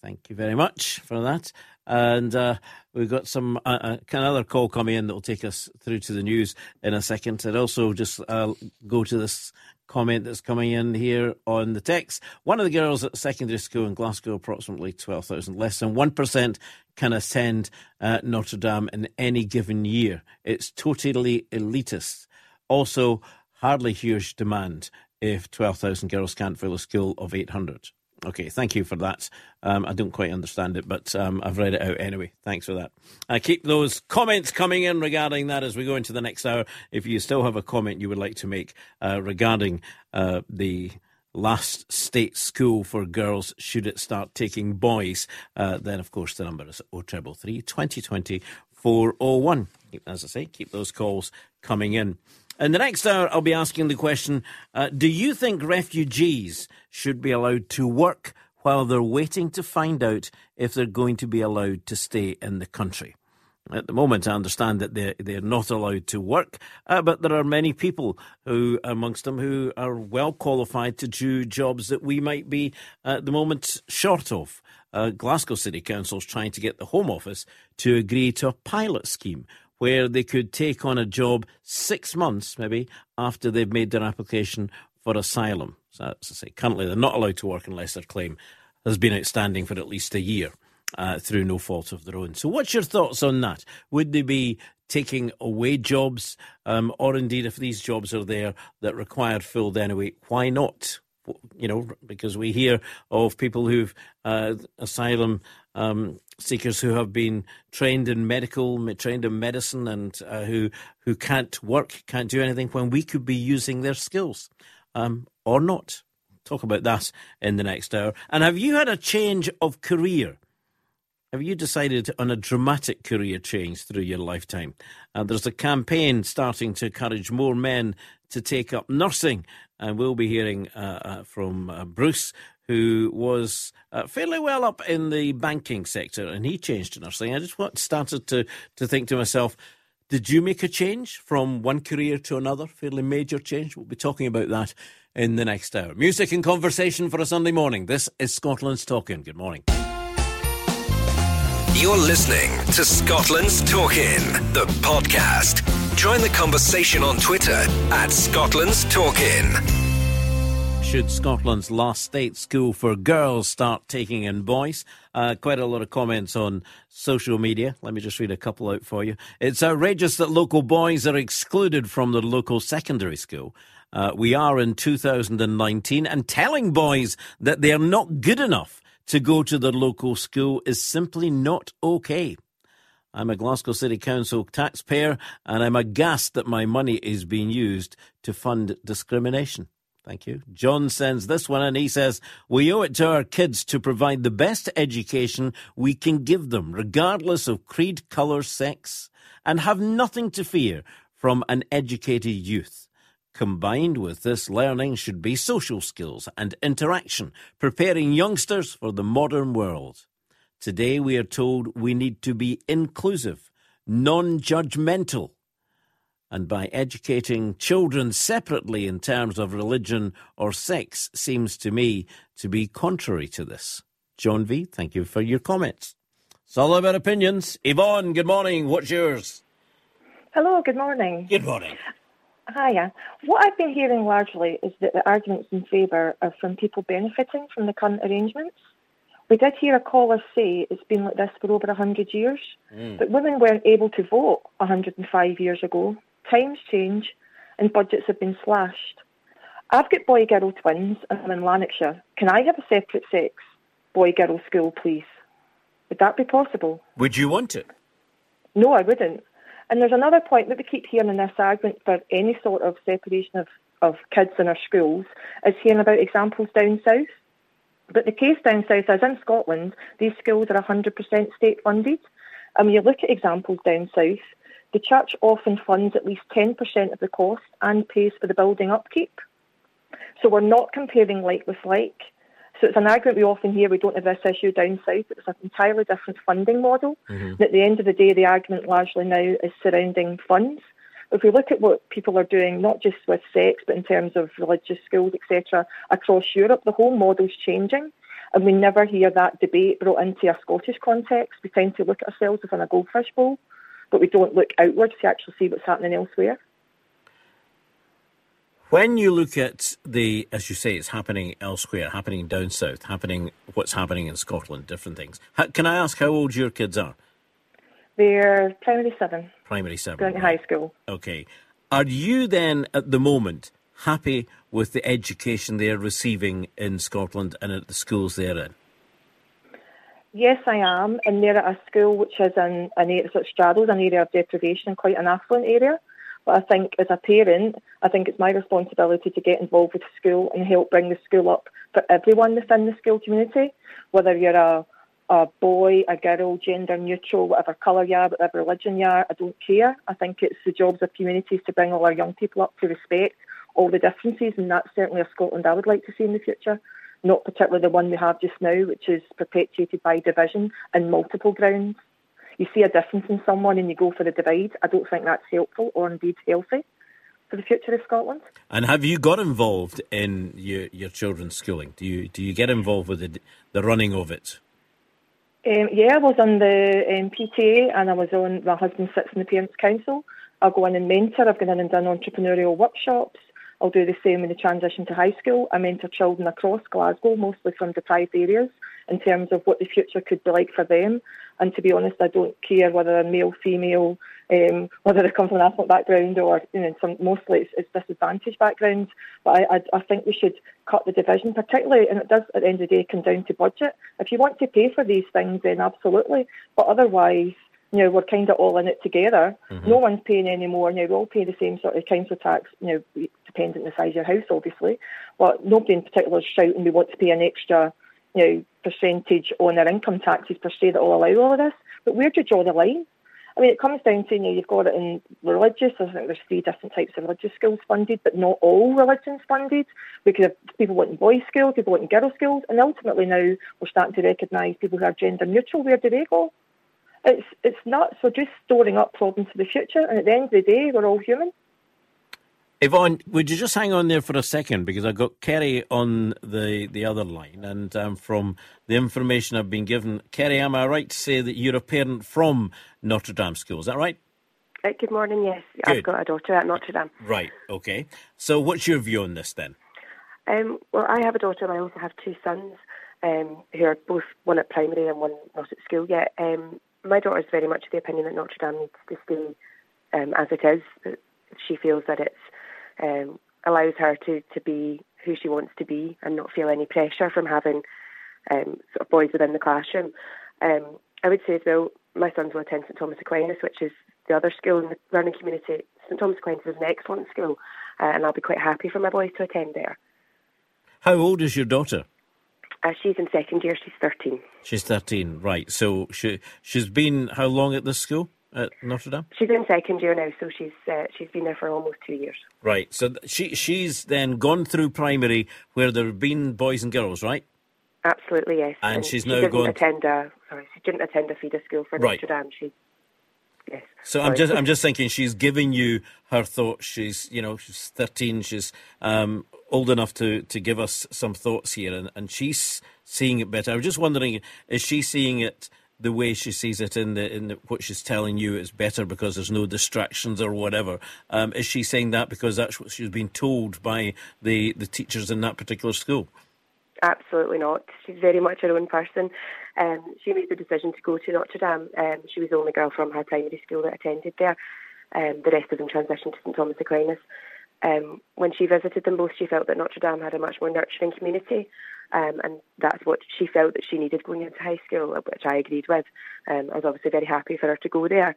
Thank you very much for that. And uh, we've got some uh, uh, another call coming in that will take us through to the news in a second. And also just uh, go to this comment that's coming in here on the text. One of the girls at secondary school in Glasgow, approximately 12,000, less than 1% can attend uh, Notre Dame in any given year. It's totally elitist. Also, hardly huge demand if 12,000 girls can't fill a school of 800. Okay, thank you for that. Um, I don't quite understand it, but um, I've read it out anyway. Thanks for that. Uh, keep those comments coming in regarding that as we go into the next hour. If you still have a comment you would like to make uh, regarding uh, the last state school for girls, should it start taking boys, uh, then of course the number is 0333 2020 401. As I say, keep those calls coming in. In the next hour, I'll be asking the question uh, Do you think refugees should be allowed to work while they're waiting to find out if they're going to be allowed to stay in the country? At the moment, I understand that they're, they're not allowed to work, uh, but there are many people who, amongst them, who are well qualified to do jobs that we might be at the moment short of. Uh, Glasgow City Council is trying to get the Home Office to agree to a pilot scheme where they could take on a job six months, maybe, after they've made their application for asylum. So, as I say, currently they're not allowed to work unless their claim has been outstanding for at least a year uh, through no fault of their own. So, what's your thoughts on that? Would they be taking away jobs, um, or indeed, if these jobs are there that require filled anyway, why not? You know, because we hear of people who've uh, asylum um, seekers who have been trained in medical, trained in medicine, and uh, who who can't work, can't do anything when we could be using their skills, um, or not. Talk about that in the next hour. And have you had a change of career? Have you decided on a dramatic career change through your lifetime? Uh, there's a campaign starting to encourage more men to take up nursing, and we'll be hearing uh, uh, from uh, Bruce, who was uh, fairly well up in the banking sector, and he changed to nursing. I just started to, to think to myself, did you make a change from one career to another? Fairly major change. We'll be talking about that in the next hour. Music and conversation for a Sunday morning. This is Scotland's Talking. Good morning. You're listening to Scotland's Talking, the podcast. Join the conversation on Twitter at Scotland's Talking. Should Scotland's last state school for girls start taking in boys? Uh, quite a lot of comments on social media. Let me just read a couple out for you. It's outrageous that local boys are excluded from the local secondary school. Uh, we are in 2019 and telling boys that they are not good enough to go to the local school is simply not okay. I'm a Glasgow City Council taxpayer and I'm aghast that my money is being used to fund discrimination. Thank you. John sends this one and he says, We owe it to our kids to provide the best education we can give them, regardless of creed, colour, sex, and have nothing to fear from an educated youth. Combined with this learning should be social skills and interaction, preparing youngsters for the modern world. Today we are told we need to be inclusive, non judgmental, and by educating children separately in terms of religion or sex seems to me to be contrary to this. John V, thank you for your comments. It's all about opinions. Yvonne, good morning. What's yours? Hello, good morning. Good morning. Hiya. What I've been hearing largely is that the arguments in favour are from people benefiting from the current arrangements. We did hear a caller say it's been like this for over 100 years, Mm. but women weren't able to vote 105 years ago. Times change and budgets have been slashed. I've got boy girl twins and I'm in Lanarkshire. Can I have a separate sex boy girl school, please? Would that be possible? Would you want it? No, I wouldn't. And there's another point that we keep hearing in this argument for any sort of separation of, of kids in our schools is hearing about examples down south. But the case down south is in Scotland, these schools are 100% state funded. And when you look at examples down south, the church often funds at least 10% of the cost and pays for the building upkeep. So we're not comparing like with like. So it's an argument we often hear we don't have this issue down south. It's an entirely different funding model. Mm-hmm. And at the end of the day, the argument largely now is surrounding funds. If we look at what people are doing, not just with sex, but in terms of religious schools, etc., across Europe, the whole model's changing. And we never hear that debate brought into a Scottish context. We tend to look at ourselves within a goldfish bowl, but we don't look outwards to actually see what's happening elsewhere. When you look at the, as you say, it's happening elsewhere, happening down south, happening what's happening in Scotland, different things. How, can I ask how old your kids are? They're primary seven, Primary seven. going high school. Okay. Are you then at the moment happy with the education they are receiving in Scotland and at the schools they're in? Yes, I am, and they're at a school which is in an area that straddles an area of deprivation, quite an affluent area. But I think as a parent, I think it's my responsibility to get involved with the school and help bring the school up for everyone within the school community, whether you're a, a boy, a girl, gender neutral, whatever colour you are, whatever religion you are, I don't care. I think it's the jobs of communities to bring all our young people up to respect all the differences, and that's certainly a Scotland I would like to see in the future. Not particularly the one we have just now, which is perpetuated by division and multiple grounds. You see a difference in someone and you go for the divide. I don't think that's helpful or indeed healthy for the future of Scotland. And have you got involved in your, your children's schooling? Do you do you get involved with the, the running of it? Um, yeah, I was on the um, PTA and I was on, my husband sits in the Parents' Council. I'll go in and mentor. I've gone in and done entrepreneurial workshops. I'll do the same in the transition to high school. I mentor children across Glasgow, mostly from deprived areas, in terms of what the future could be like for them. And to be honest, I don't care whether they're male, female, um, whether they come from an affluent background or you know, some, mostly it's, it's disadvantaged backgrounds. But I, I, I think we should cut the division, particularly, and it does at the end of the day come down to budget. If you want to pay for these things, then absolutely. But otherwise, you know, we're kind of all in it together. No one's paying any more. Know, we all pay the same sort of council tax, you know, dependent on the size of your house, obviously. But nobody in particular is shouting we want to pay an extra, you know, percentage on their income taxes per se that will allow all of this. But where do you draw the line? I mean, it comes down to, you know, you've got it in religious. I think there's three different types of religious schools funded, but not all religions funded. We could have people wanting boys' schools, people wanting girls' schools, and ultimately now we're starting to recognise people who are gender neutral. Where do they go? It's it's nuts. We're just storing up problems for the future, and at the end of the day, we're all human. Yvonne, would you just hang on there for a second because I've got Kerry on the, the other line, and um, from the information I've been given, Kerry, am I right to say that you're a parent from Notre Dame School? Is that right? Uh, good morning, yes. Good. I've got a daughter at Notre Dame. Right. Okay. So, what's your view on this then? Um, well, I have a daughter and I also have two sons um, who are both one at primary and one not at school yet. Um, my daughter is very much of the opinion that Notre Dame needs to stay um, as it is. She feels that it um, allows her to, to be who she wants to be and not feel any pressure from having um, sort of boys within the classroom. Um, I would say as well, my sons will attend St Thomas Aquinas, which is the other school in the learning community. St Thomas Aquinas is an excellent school, uh, and I'll be quite happy for my boys to attend there. How old is your daughter? Uh, she's in second year, she's 13. She's 13, right. So, she, she's been how long at this school at Notre Dame? She's in second year now, so she's uh, she's been there for almost two years. Right. So, th- she she's then gone through primary where there have been boys and girls, right? Absolutely, yes. And she's she now didn't going- attend a sorry, she didn't attend a feeder school for Right. Notre Dame. She yes. So I'm just I'm just thinking she's giving you her thoughts. She's you know she's 13. She's um, old enough to to give us some thoughts here, and, and she's seeing it better. I was just wondering, is she seeing it? The way she sees it in the in the, what she's telling you is better because there's no distractions or whatever. Um, is she saying that because that's what she's been told by the the teachers in that particular school? Absolutely not. She's very much her own person. Um, she made the decision to go to Notre Dame. Um, she was the only girl from her primary school that attended there. Um, the rest of them transitioned to St Thomas Aquinas. Um, when she visited them both, she felt that Notre Dame had a much more nurturing community, um, and that's what she felt that she needed going into high school, which I agreed with. Um, I was obviously very happy for her to go there.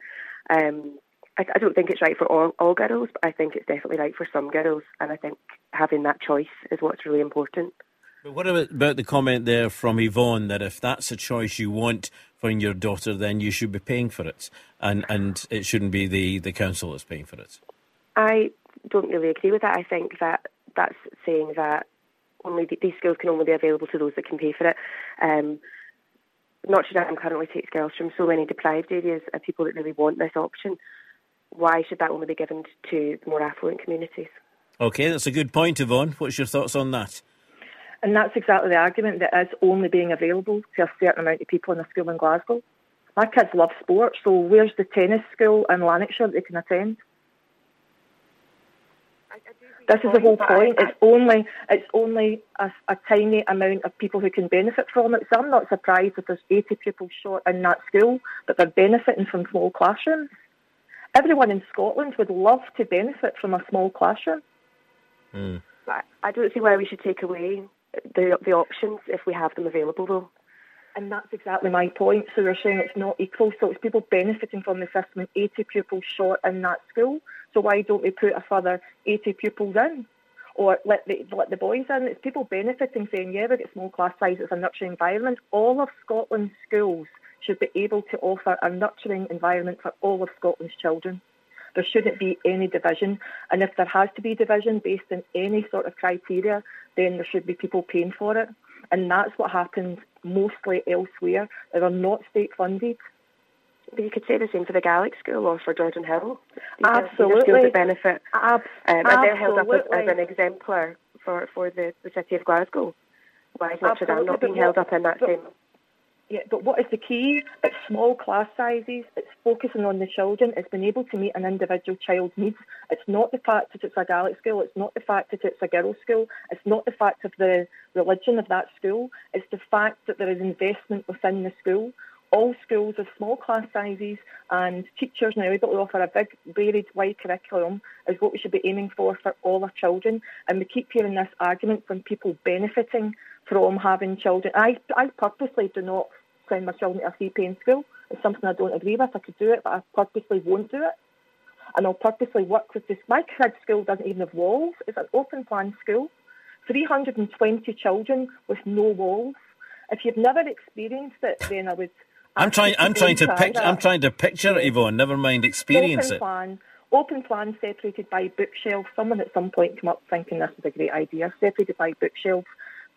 Um, I, I don't think it's right for all, all girls, but I think it's definitely right for some girls, and I think having that choice is what's really important. But what about, about the comment there from Yvonne that if that's a choice you want for your daughter, then you should be paying for it, and and it shouldn't be the, the council that's paying for it? I don't really agree with that. I think that that's saying that only these skills can only be available to those that can pay for it. Um, Notre Dame currently takes girls from so many deprived areas and people that really want this option. Why should that only be given to the more affluent communities? Okay, that's a good point, Yvonne. What's your thoughts on that? And that's exactly the argument that is only being available to a certain amount of people in a school in Glasgow. My kids love sport, so where's the tennis school in Lanarkshire that they can attend? This is the whole point. It's only it's only a, a, tiny amount of people who can benefit from it. So I'm not surprised if there's 80 pupils short in that school, but they're benefiting from small classrooms. Everyone in Scotland would love to benefit from a small classroom. Mm. I don't see why we should take away the the options if we have them available though. And that's exactly my point. So we're saying it's not equal. So it's people benefiting from the system and 80 pupils short in that school. So why don't we put a further 80 pupils in? Or let the, let the boys in? It's people benefiting, saying, yeah, we get small class size, it's a nurturing environment. All of Scotland's schools should be able to offer a nurturing environment for all of Scotland's children. There shouldn't be any division. And if there has to be division based on any sort of criteria, then there should be people paying for it. And that's what happens mostly elsewhere. They are not state funded. But you could say the same for the Gaelic School or for Jordanhill. These Absolutely. schools that benefit. Ab- um, and they're held up as, as, an exemplar for, for the, the city of Glasgow. Why is Notre Dame not being held up in that but, same yeah, but what is the key? It's small class sizes. It's focusing on the children. It's being able to meet an individual child's needs. It's not the fact that it's a Gaelic school. It's not the fact that it's a girls' school. It's not the fact of the religion of that school. It's the fact that there is investment within the school. All schools have small class sizes and teachers now able to offer a big, varied, wide curriculum is what we should be aiming for for all our children. And we keep hearing this argument from people benefiting from having children. I, I purposely do not send my children to a fee paying school. It's something I don't agree with. I could do it, but I purposely won't do it. And I'll purposely work with this. My kid's school doesn't even have walls. It's an open plan school. 320 children with no walls. If you've never experienced it, then I would. I'm trying. I'm trying to picture. I'm trying to picture it, Yvonne. Never mind experience open it. Plan, open plan separated by bookshelves. Someone at some point came up thinking this is a great idea. Separated by bookshelves.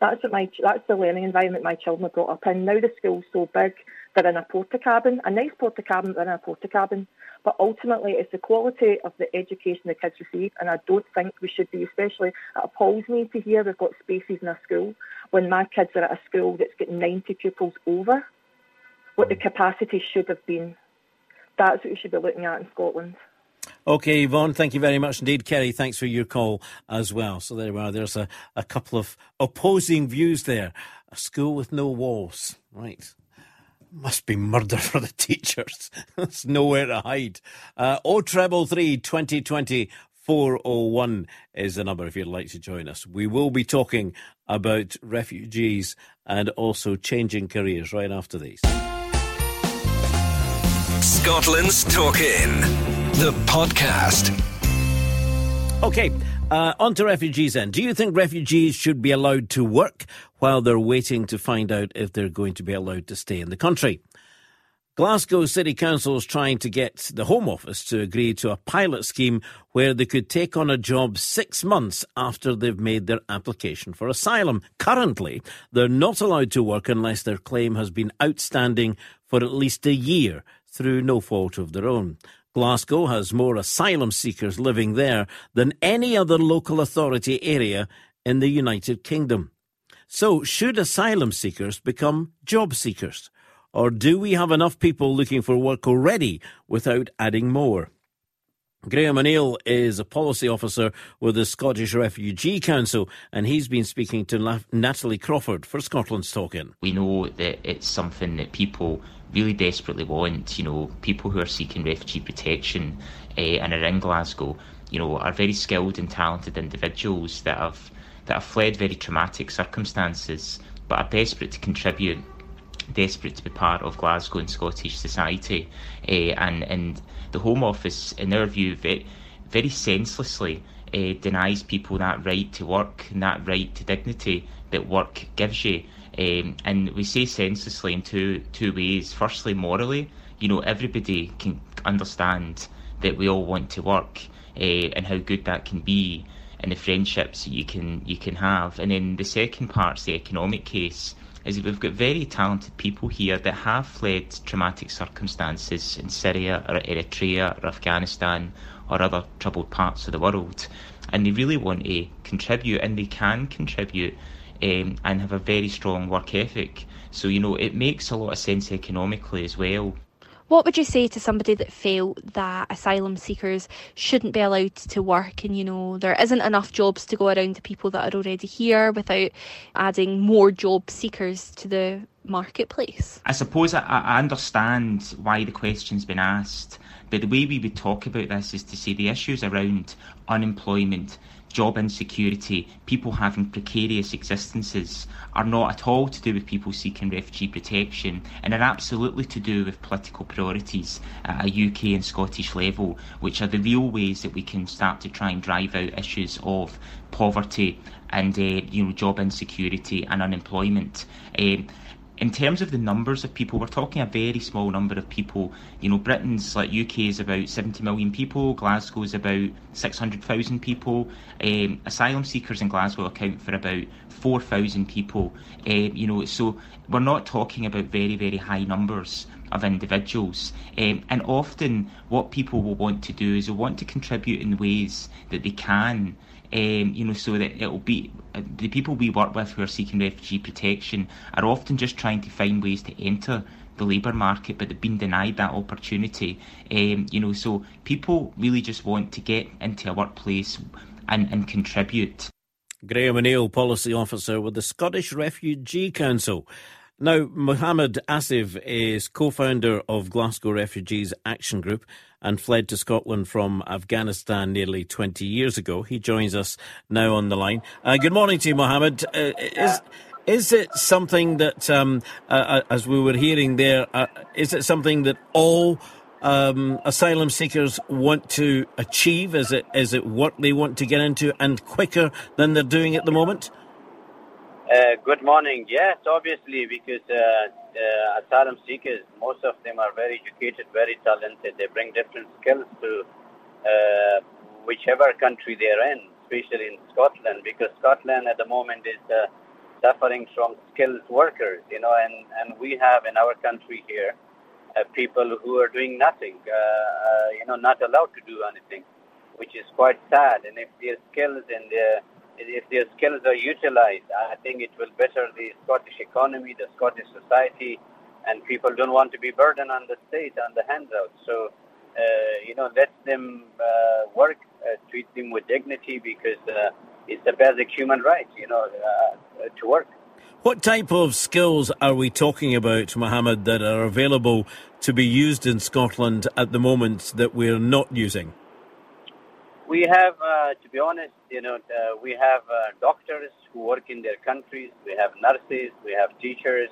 That's what my that's the learning environment my children are brought up in. Now the school's so big, they're in a porta cabin, a nice Portakabin, they're in a Portakabin. But ultimately, it's the quality of the education the kids receive, and I don't think we should be, especially it appalls me to hear we've got spaces in a school when my kids are at a school that's got 90 pupils over what the capacity should have been. That's what we should be looking at in Scotland. Okay, Yvonne, thank you very much indeed. Kerry, thanks for your call as well. So there we are. There's a, a couple of opposing views there. A school with no walls. Right. Must be murder for the teachers. There's nowhere to hide. Uh, o treble three twenty twenty 401 is the number if you'd like to join us. We will be talking about refugees and also changing careers right after these. Scotland's Talking, the podcast. Okay, uh, on to refugees then. Do you think refugees should be allowed to work while they're waiting to find out if they're going to be allowed to stay in the country? Glasgow City Council is trying to get the Home Office to agree to a pilot scheme where they could take on a job six months after they've made their application for asylum. Currently, they're not allowed to work unless their claim has been outstanding for at least a year through no fault of their own. Glasgow has more asylum seekers living there than any other local authority area in the United Kingdom. So, should asylum seekers become job seekers? Or do we have enough people looking for work already without adding more? Graham O'Neill is a policy officer with the Scottish Refugee Council, and he's been speaking to Natalie Crawford for Scotland's Talking. We know that it's something that people really desperately want. You know, people who are seeking refugee protection uh, and are in Glasgow, you know, are very skilled and talented individuals that have that have fled very traumatic circumstances, but are desperate to contribute desperate to be part of Glasgow and Scottish society. Uh, and, and the Home Office, in their view, very, very senselessly uh, denies people that right to work and that right to dignity that work gives you. Um, and we say senselessly in two two ways. Firstly, morally, you know, everybody can understand that we all want to work uh, and how good that can be and the friendships you can you can have. And then the second part's the economic case is that we've got very talented people here that have fled traumatic circumstances in Syria or Eritrea or Afghanistan or other troubled parts of the world. And they really want to contribute and they can contribute um, and have a very strong work ethic. So, you know, it makes a lot of sense economically as well. What would you say to somebody that felt that asylum seekers shouldn't be allowed to work and, you know, there isn't enough jobs to go around to people that are already here without adding more job seekers to the marketplace? I suppose I, I understand why the question's been asked, but the way we would talk about this is to say the issues around unemployment, job insecurity, people having precarious existences are not at all to do with people seeking refugee protection and are absolutely to do with political priorities at a UK and Scottish level, which are the real ways that we can start to try and drive out issues of poverty and uh, you know job insecurity and unemployment. Um, in terms of the numbers of people, we're talking a very small number of people. You know, Britain's like UK is about 70 million people, Glasgow is about 600,000 people. Um, asylum seekers in Glasgow account for about 4,000 people. Um, you know, so we're not talking about very, very high numbers of individuals. Um, and often, what people will want to do is they want to contribute in ways that they can um, you know, so that it'll be uh, the people we work with who are seeking refugee protection are often just trying to find ways to enter the labour market, but they've been denied that opportunity. Um, you know, so people really just want to get into a workplace and, and contribute. Graham O'Neill, Policy Officer with the Scottish Refugee Council. Now, Mohammed Asif is co founder of Glasgow Refugees Action Group and fled to Scotland from Afghanistan nearly 20 years ago. He joins us now on the line. Uh, good morning to you, Mohammed. Uh, is, is it something that, um, uh, uh as we were hearing there, uh, is it something that all um, asylum seekers want to achieve? Is it, is it what they want to get into and quicker than they're doing at the moment? Uh, good morning. Yes, obviously, because uh, uh, asylum seekers, most of them are very educated, very talented. They bring different skills to uh, whichever country they're in, especially in Scotland, because Scotland at the moment is uh, suffering from skilled workers, you know, and, and we have in our country here people who are doing nothing, you know, not allowed to do anything, which is quite sad. And if their skills and their if their skills are utilized, I think it will better the Scottish economy, the Scottish society, and people don't want to be burdened on the state, on the handouts. So, uh, you know, let them uh, work, uh, treat them with dignity because uh, it's a basic human right, you know, uh, to work. What type of skills are we talking about, Mohammed, that are available to be used in Scotland at the moment that we're not using? We have, uh, to be honest, you know, uh, we have uh, doctors who work in their countries. We have nurses. We have teachers.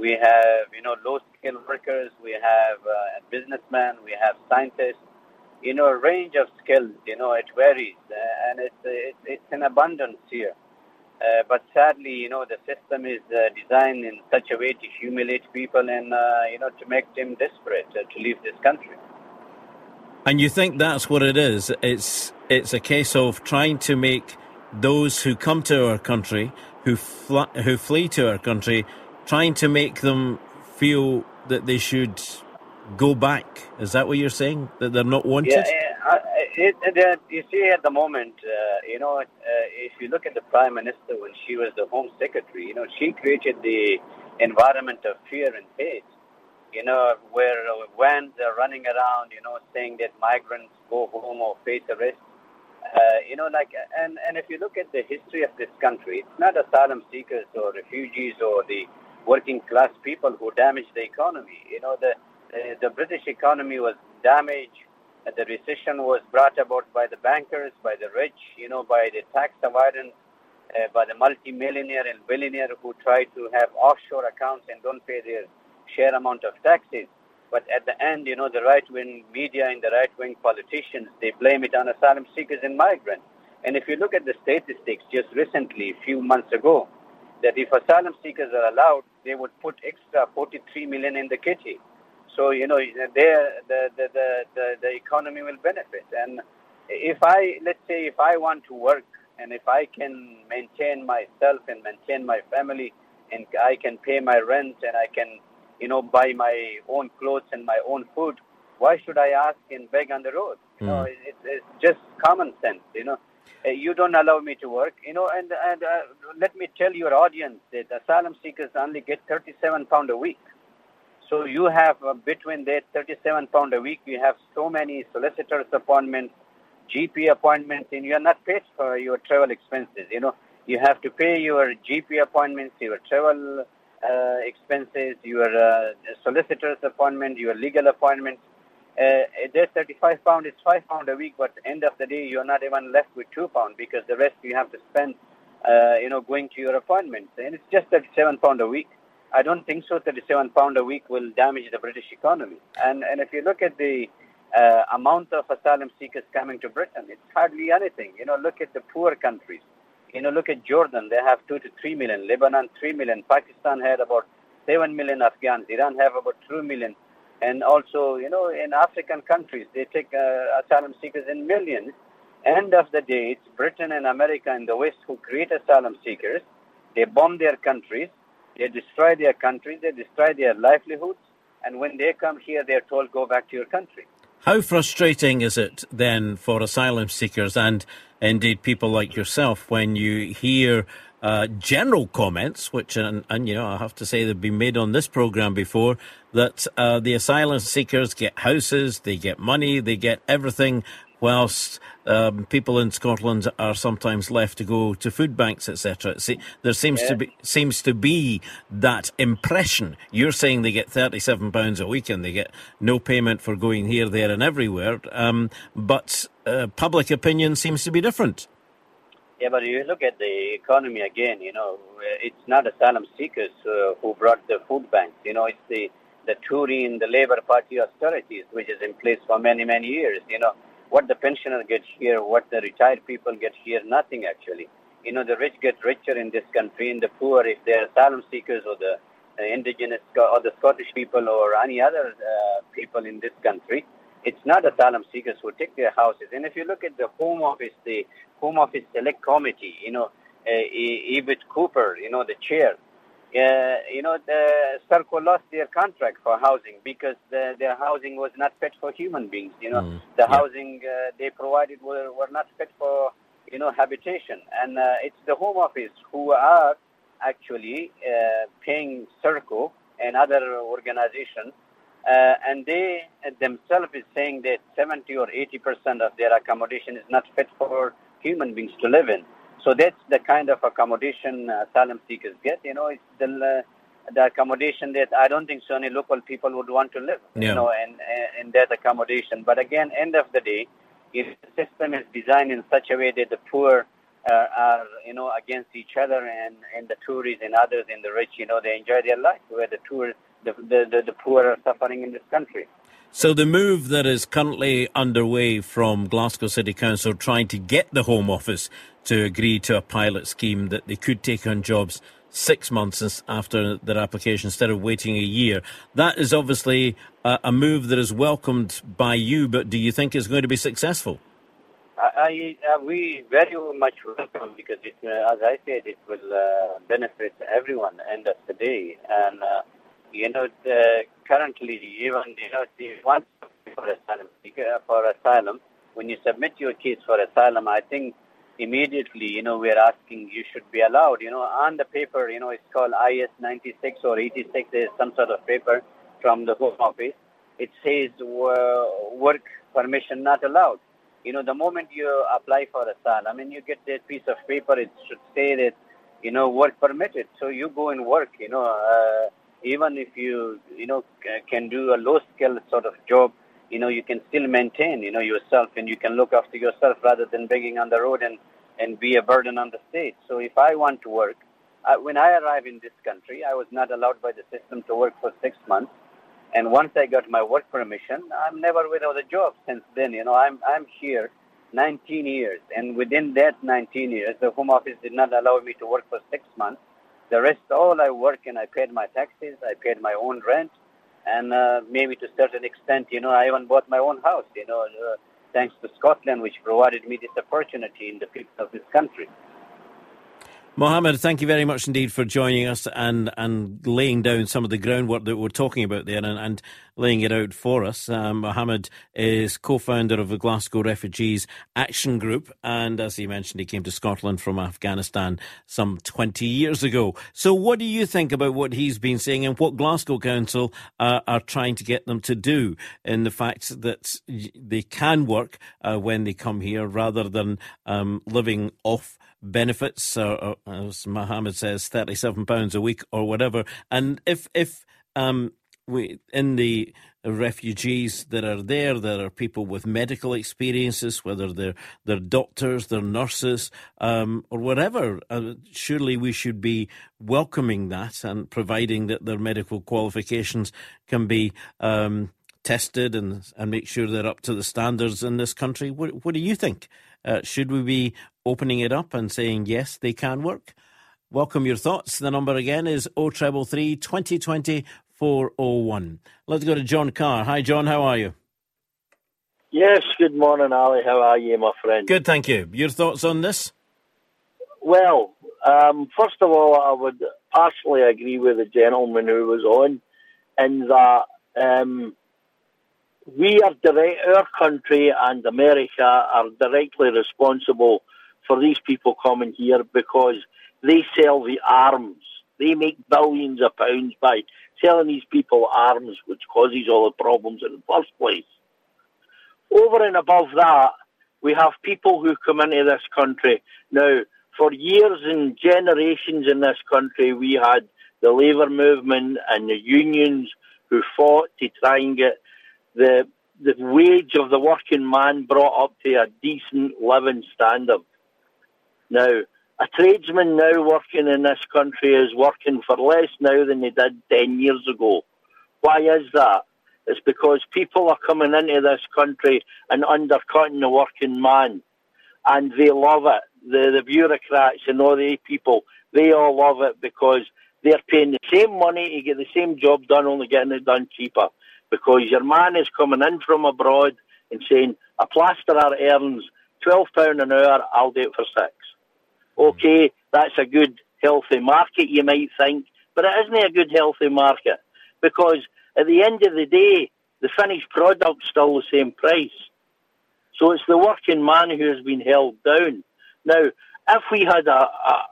We have, you know, low-skilled workers. We have uh, businessmen. We have scientists. You know, a range of skills. You know, it varies, uh, and it's, it's it's in abundance here. Uh, but sadly, you know, the system is uh, designed in such a way to humiliate people and, uh, you know, to make them desperate uh, to leave this country. And you think that's what it is? It's it's a case of trying to make those who come to our country, who fl- who flee to our country, trying to make them feel that they should go back. Is that what you're saying? That they're not wanted? Yeah, yeah. Uh, it, it, you see, at the moment, uh, you know, uh, if you look at the Prime Minister when she was the Home Secretary, you know, she created the environment of fear and hate you know, where vans are running around, you know, saying that migrants go home or face arrest. Uh, you know, like, and, and if you look at the history of this country, it's not asylum seekers or refugees or the working class people who damaged the economy. You know, the, the, the British economy was damaged. The recession was brought about by the bankers, by the rich, you know, by the tax avoidance, uh, by the multimillionaire and billionaire who try to have offshore accounts and don't pay their share amount of taxes. But at the end, you know, the right-wing media and the right-wing politicians, they blame it on asylum seekers and migrants. And if you look at the statistics just recently, a few months ago, that if asylum seekers are allowed, they would put extra 43 million in the kitty. So, you know, the, the, the, the, the economy will benefit. And if I, let's say, if I want to work and if I can maintain myself and maintain my family and I can pay my rent and I can you know, buy my own clothes and my own food. Why should I ask and beg on the road? You know, Hmm. it's, it's just common sense. You know, Uh, you don't allow me to work. You know, and and uh, let me tell your audience that asylum seekers only get 37 pound a week. So you have uh, between that 37 pound a week, you have so many solicitors appointments, GP appointments, and you are not paid for your travel expenses. You know, you have to pay your GP appointments, your travel expenses, your uh, solicitor's appointment, your legal appointments. Uh, there's 35 pound, it's 5 pound a week, but end of the day, you're not even left with 2 pound because the rest you have to spend, uh, you know, going to your appointments. And it's just 37 pound a week. I don't think so. 37 pound a week will damage the British economy. And and if you look at the uh, amount of asylum seekers coming to Britain, it's hardly anything. You know, look at the poor countries. You know, look at Jordan. They have two to three million. Lebanon, three million. Pakistan had about seven million Afghans. Iran have about two million. And also, you know, in African countries, they take uh, asylum seekers in millions. End of the day, it's Britain and America and the West who create asylum seekers. They bomb their countries. They destroy their countries. They destroy their livelihoods. And when they come here, they're told, go back to your country. How frustrating is it then for asylum seekers and indeed people like yourself when you hear uh, general comments, which, and, and you know, I have to say they've been made on this program before, that uh, the asylum seekers get houses, they get money, they get everything, whilst um, people in Scotland are sometimes left to go to food banks, etc. See, there seems to be seems to be that impression. You're saying they get thirty-seven pounds a week and they get no payment for going here, there, and everywhere. Um, but uh, public opinion seems to be different. Yeah, but you look at the economy again, you know, it's not asylum seekers uh, who brought the food banks. You know, it's the, the Tory and the Labour Party austerities, which is in place for many, many years. You know, what the pensioner gets here, what the retired people get here, nothing actually. You know, the rich get richer in this country, and the poor, if they're asylum seekers or the uh, indigenous or the Scottish people or any other uh, people in this country, it's not asylum seekers who take their houses. And if you look at the Home Office, the Home Office Select Committee, you know, uh, Yvette Cooper, you know, the chair, uh, you know, the Serco lost their contract for housing because the, their housing was not fit for human beings. You know, Mm. the housing uh, they provided were, were not fit for, you know, habitation. And uh, it's the Home Office who are actually uh, paying Serco and other organizations uh, and they uh, themselves is saying that 70 or 80 percent of their accommodation is not fit for human beings to live in. So that's the kind of accommodation uh, asylum seekers get. You know, it's the uh, the accommodation that I don't think so many local people would want to live. Yeah. You know, and in that accommodation. But again, end of the day, if the system is designed in such a way that the poor uh, are you know against each other and and the tourists and others and the rich, you know, they enjoy their life. Where the tour the, the, the, the poor are suffering in this country. So the move that is currently underway from Glasgow City Council trying to get the Home Office to agree to a pilot scheme that they could take on jobs six months after their application instead of waiting a year. That is obviously a, a move that is welcomed by you, but do you think it's going to be successful? I, uh, we very much welcome because, it, uh, as I said, it will uh, benefit everyone end of the day. And uh, you know, the, currently even you know, the one for asylum for asylum, when you submit your case for asylum, I think immediately, you know, we're asking you should be allowed. You know, on the paper, you know, it's called IS 96 or 86. There's some sort of paper from the Home Office. It says work permission not allowed. You know, the moment you apply for asylum and you get that piece of paper, it should say that, you know, work permitted. So you go and work, you know, uh, even if you, you know, can do a low skill sort of job, you know, you can still maintain, you know, yourself and you can look after yourself rather than begging on the road and, and be a burden on the state. So if I want to work, uh, when I arrived in this country, I was not allowed by the system to work for six months. And once I got my work permission, I'm never without a job since then. You know, I'm, I'm here 19 years. And within that 19 years, the Home Office did not allow me to work for six months. The rest, all I work and I paid my taxes, I paid my own rent, and uh, maybe to a certain extent, you know, I even bought my own house, you know, uh, thanks to Scotland, which provided me this opportunity in the people of this country. Mohammed, thank you very much indeed for joining us and, and laying down some of the groundwork that we're talking about there and, and laying it out for us. Um, Mohammed is co founder of the Glasgow Refugees Action Group, and as he mentioned, he came to Scotland from Afghanistan some 20 years ago. So, what do you think about what he's been saying and what Glasgow Council uh, are trying to get them to do in the fact that they can work uh, when they come here rather than um, living off? benefits, or, as Mohammed says, thirty-seven pounds a week or whatever. And if if um, we in the refugees that are there, there are people with medical experiences, whether they're they're doctors, they're nurses, um, or whatever. Uh, surely we should be welcoming that and providing that their medical qualifications can be. Um, tested and and make sure they're up to the standards in this country. What, what do you think? Uh, should we be opening it up and saying, yes, they can work? Welcome your thoughts. The number again is 0333 2020 401. Let's go to John Carr. Hi, John. How are you? Yes, good morning, Ally. How are you, my friend? Good, thank you. Your thoughts on this? Well, um, first of all, I would partially agree with the gentleman who was on in that um, we are direct, our country and America are directly responsible for these people coming here because they sell the arms. They make billions of pounds by selling these people arms, which causes all the problems in the first place. Over and above that, we have people who come into this country. Now, for years and generations in this country, we had the labour movement and the unions who fought to try and get the the wage of the working man brought up to a decent living standard. Now, a tradesman now working in this country is working for less now than they did 10 years ago. Why is that? It's because people are coming into this country and undercutting the working man. And they love it. The, the bureaucrats and all the people, they all love it because they're paying the same money to get the same job done, only getting it done cheaper because your man is coming in from abroad and saying, a plasterer earns £12 an hour, I'll do it for six. Okay, that's a good, healthy market, you might think, but it isn't a good, healthy market because at the end of the day, the finished product's still the same price. So it's the working man who has been held down. Now, if we had a, a,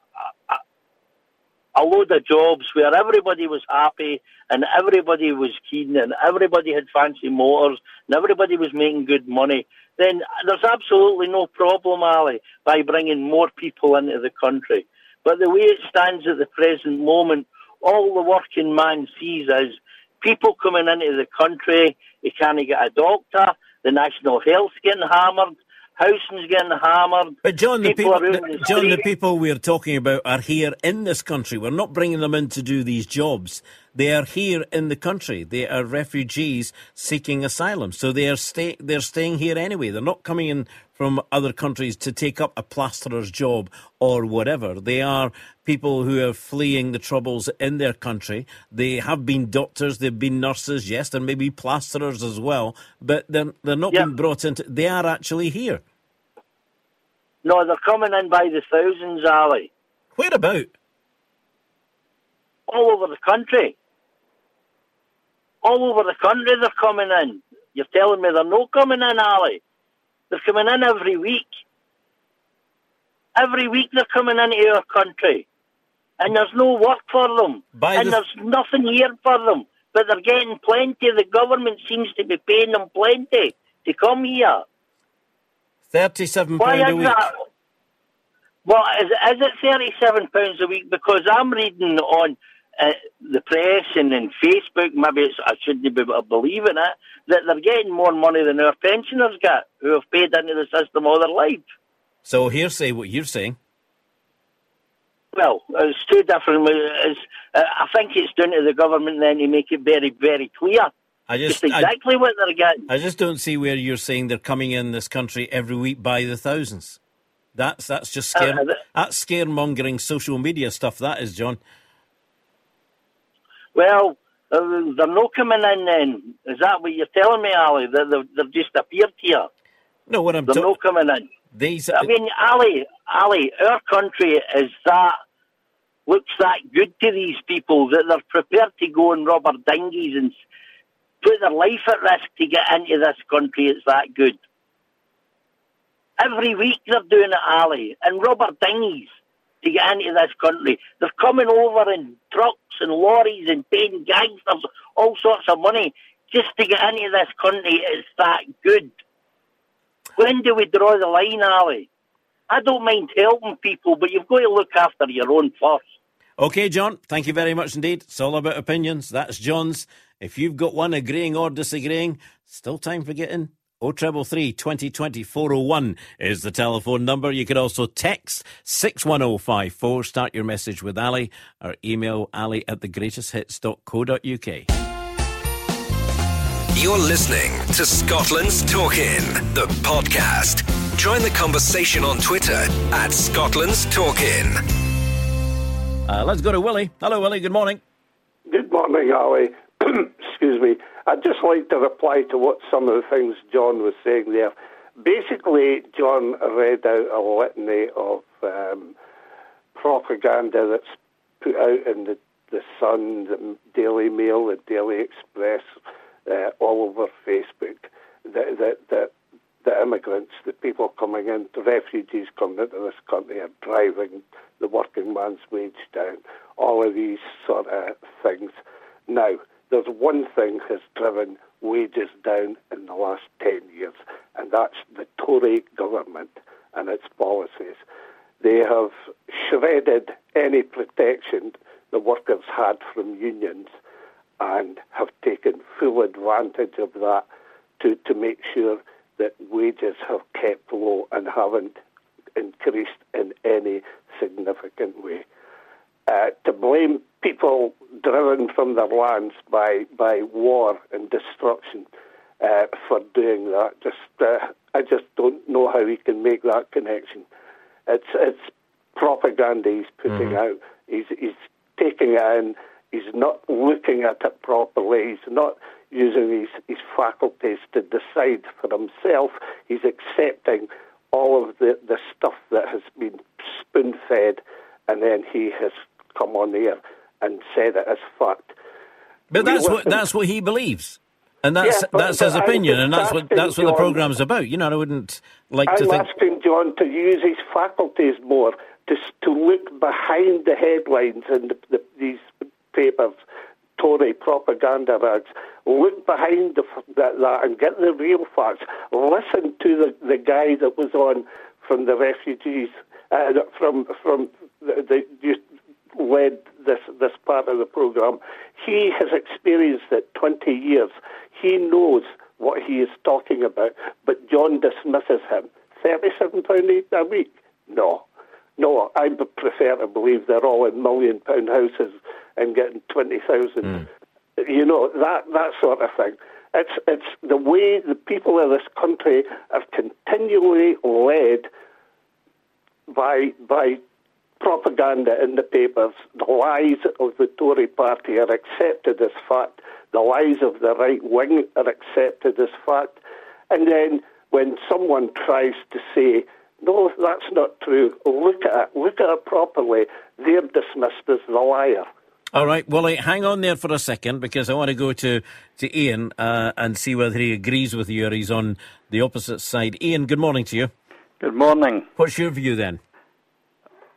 a load of jobs where everybody was happy and everybody was keen and everybody had fancy motors and everybody was making good money, then there's absolutely no problem, Ally, by bringing more people into the country. But the way it stands at the present moment, all the working man sees is people coming into the country, he can't get a doctor, the national health's getting hammered, housing's getting hammered. But John, the people, people the, John, the people we're talking about are here in this country. We're not bringing them in to do these jobs. They are here in the country. They are refugees seeking asylum. So they are stay, they're staying here anyway. They're not coming in from other countries to take up a plasterer's job or whatever. They are people who are fleeing the troubles in their country. They have been doctors, they've been nurses, yes, there may be plasterers as well, but they're, they're not yep. being brought into, they are actually here. No, they're coming in by the thousands, Ally. Where about? All over the country. All over the country they're coming in. You're telling me they're not coming in, Ally? They're coming in every week. Every week they're coming into our country. And there's no work for them. By and the... there's nothing here for them. But they're getting plenty. The government seems to be paying them plenty to come here. Thirty-seven pound a week. That? Well, is, is it thirty-seven pounds a week? Because I'm reading on uh, the press and in Facebook, maybe I shouldn't be believing it, that they're getting more money than our pensioners get, who have paid into the system all their life. So hearsay what you're saying. Well, it's two different. It's, uh, I think it's down to the government then to make it very, very clear. I just, exactly I, what they're getting. I just don't see where you're saying they're coming in this country every week by the thousands. That's that's just scare, uh, that's scaremongering social media stuff. That is, John. Well, uh, they're not coming in then. Is that what you're telling me, Ally? That they've, they've just appeared here? No, what I'm They're ta- not coming in. These, I mean, Ally, Ally, our country is that, looks that good to these people that they're prepared to go in rubber dinghies and put their life at risk to get into this country. It's that good. Every week they're doing it, Ally, in rubber dinghies to get into this country. They're coming over in trucks and lorries and paying gangsters all sorts of money just to get into this country. It's that good. When do we draw the line, Ally? I don't mind helping people, but you've got to look after your own first. Okay, John, thank you very much indeed. It's all about opinions. That's John's. If you've got one agreeing or disagreeing, still time for getting 0333 2020 401 is the telephone number. You can also text 61054. Start your message with Ally or email ali at thegreatesthits.co.uk. You're listening to Scotland's Talk In, the podcast. Join the conversation on Twitter at Scotland's Talk In. Uh, let's go to Willie. Hello, Willie. Good morning. Good morning, Ally. Excuse me. I'd just like to reply to what some of the things John was saying there. Basically, John read out a litany of um, propaganda that's put out in the, the Sun, the Daily Mail, the Daily Express, uh, all over Facebook, that, that, that the immigrants, the people coming in, the refugees coming into this country are driving the working man's wage down. All of these sort of things. Now, there's one thing has driven wages down in the last 10 years, and that's the Tory government and its policies. They have shredded any protection the workers had from unions and have taken full advantage of that to, to make sure that wages have kept low and haven't increased in any significant way. Uh, to blame people driven from their lands by, by war and destruction uh, for doing that. Just uh, I just don't know how he can make that connection. It's it's propaganda he's putting mm-hmm. out. He's he's taking it in. He's not looking at it properly. He's not using his, his faculties to decide for himself. He's accepting all of the, the stuff that has been spoon fed, and then he has come on here and said it as fact. But that's what that's what he believes. And that's yeah, that's his opinion, and that's what that's what the programme's about. You know, I wouldn't like I'm to think. I'm asking John to use his faculties more, to to look behind the headlines and the, the, these papers, Tory propaganda rags. Look behind the, that, that and get the real facts. Listen to the the guy that was on from the refugees, uh, from from the, the led this, this part of the programme. He has experienced it 20 years. He knows what he is talking about, but John dismisses him. £37 a week? No. No, I prefer to believe they're all in million pound houses and getting 20,000. Mm. You know, that, that sort of thing. It's, it's the way the people of this country are continually led by, by propaganda in the papers. The lies of the Tory party are accepted as fact. The lies of the right wing are accepted as fact. And then when someone tries to say, no, that's not true, look at it, look at it properly, they're dismissed as the liar. All right, Willie, hang on there for a second because I want to go to, to Ian uh, and see whether he agrees with you or he's on the opposite side. Ian, good morning to you. Good morning. What's your view then?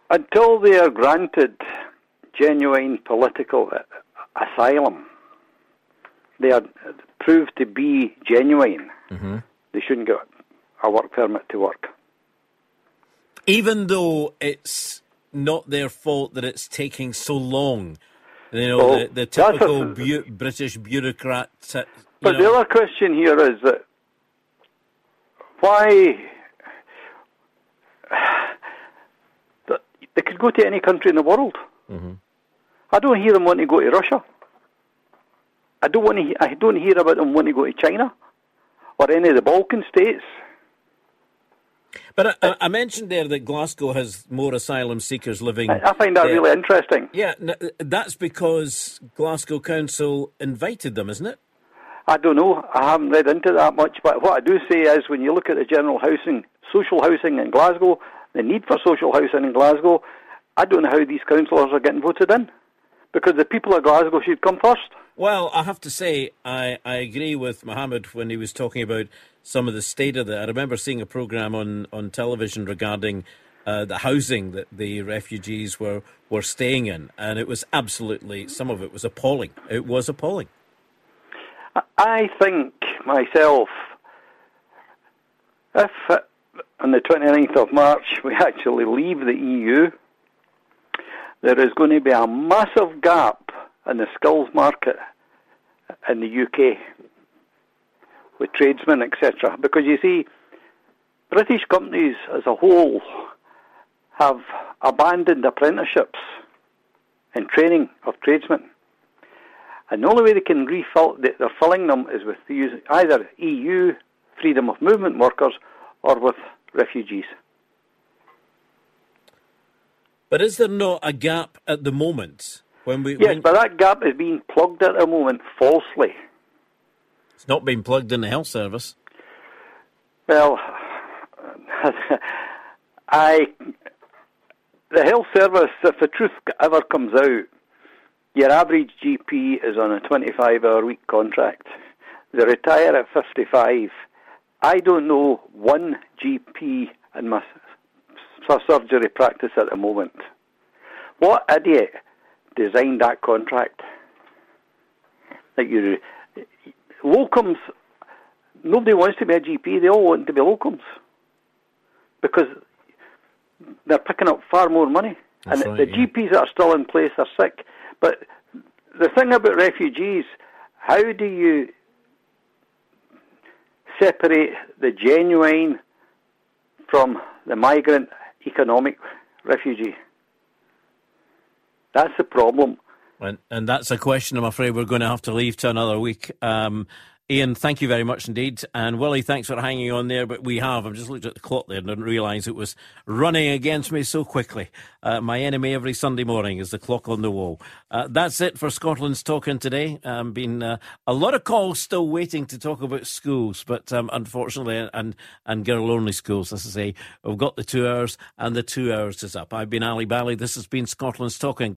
Until they are granted genuine political asylum, they are proved to be genuine. Mm-hmm. They shouldn't get a work permit to work. Even though it's not their fault that it's taking so long. You know, well, the, the, typical a, bu- British bureaucrat. but know. the other question here is that why they could go to any country in the world. Mm-hmm. I don't hear them want to go to Russia. I don't want to. I don't hear about them wanting to go to China or any of the Balkan states. But I, I, mentioned there that Glasgow has more asylum seekers living. I, find that there. really interesting. Yeah, that's because Glasgow Council invited them, isn't it? I don't know. I haven't read into that much, but what I do say is when you look at the general housing, social housing in Glasgow, the need for social housing in Glasgow, I don't know how these councillors are getting voted in because the people of Glasgow should come first. Well, I have to say, I, I agree with Mohammed when he was talking about some of the state of that. I remember seeing a programme on, on television regarding uh, the housing that the refugees were, were staying in, and it was absolutely, some of it was appalling. It was appalling. I think myself, if on the 29th of March we actually leave the EU, there is going to be a massive gap in the skills market in the UK with tradesmen, etc. Because you see, British companies as a whole have abandoned apprenticeships and training of tradesmen. And the only way they can refill, they're filling them is with either EU freedom of movement workers or with refugees. But is there not a gap at the moment when we? Yes, when... but that gap is being plugged at the moment falsely. It's not being plugged in the health service. Well, I the health service, if the truth ever comes out, your average GP is on a 25-hour week contract. They retire at 55. I don't know one GP in my surgery practice at the moment. What idiot designed that contract? Like you, locums. Nobody wants to be a GP. They all want to be locums because they're picking up far more money, That's and right, the yeah. GPs that are still in place are sick. But the thing about refugees, how do you separate the genuine from the migrant economic refugee. That's the problem. And, and that's a question I'm afraid we're going to have to leave to another week. Um, Ian, thank you very much indeed. And Willie, thanks for hanging on there. But we have, I've just looked at the clock there and didn't realise it was running against me so quickly. Uh, my enemy every Sunday morning is the clock on the wall. Uh, that's it for Scotland's Talk In today. Um, been uh, a lot of calls still waiting to talk about schools, but um, unfortunately, and, and girl only schools, as I say, we've got the two hours and the two hours is up. I've been Ally Bally. This has been Scotland's Talk In.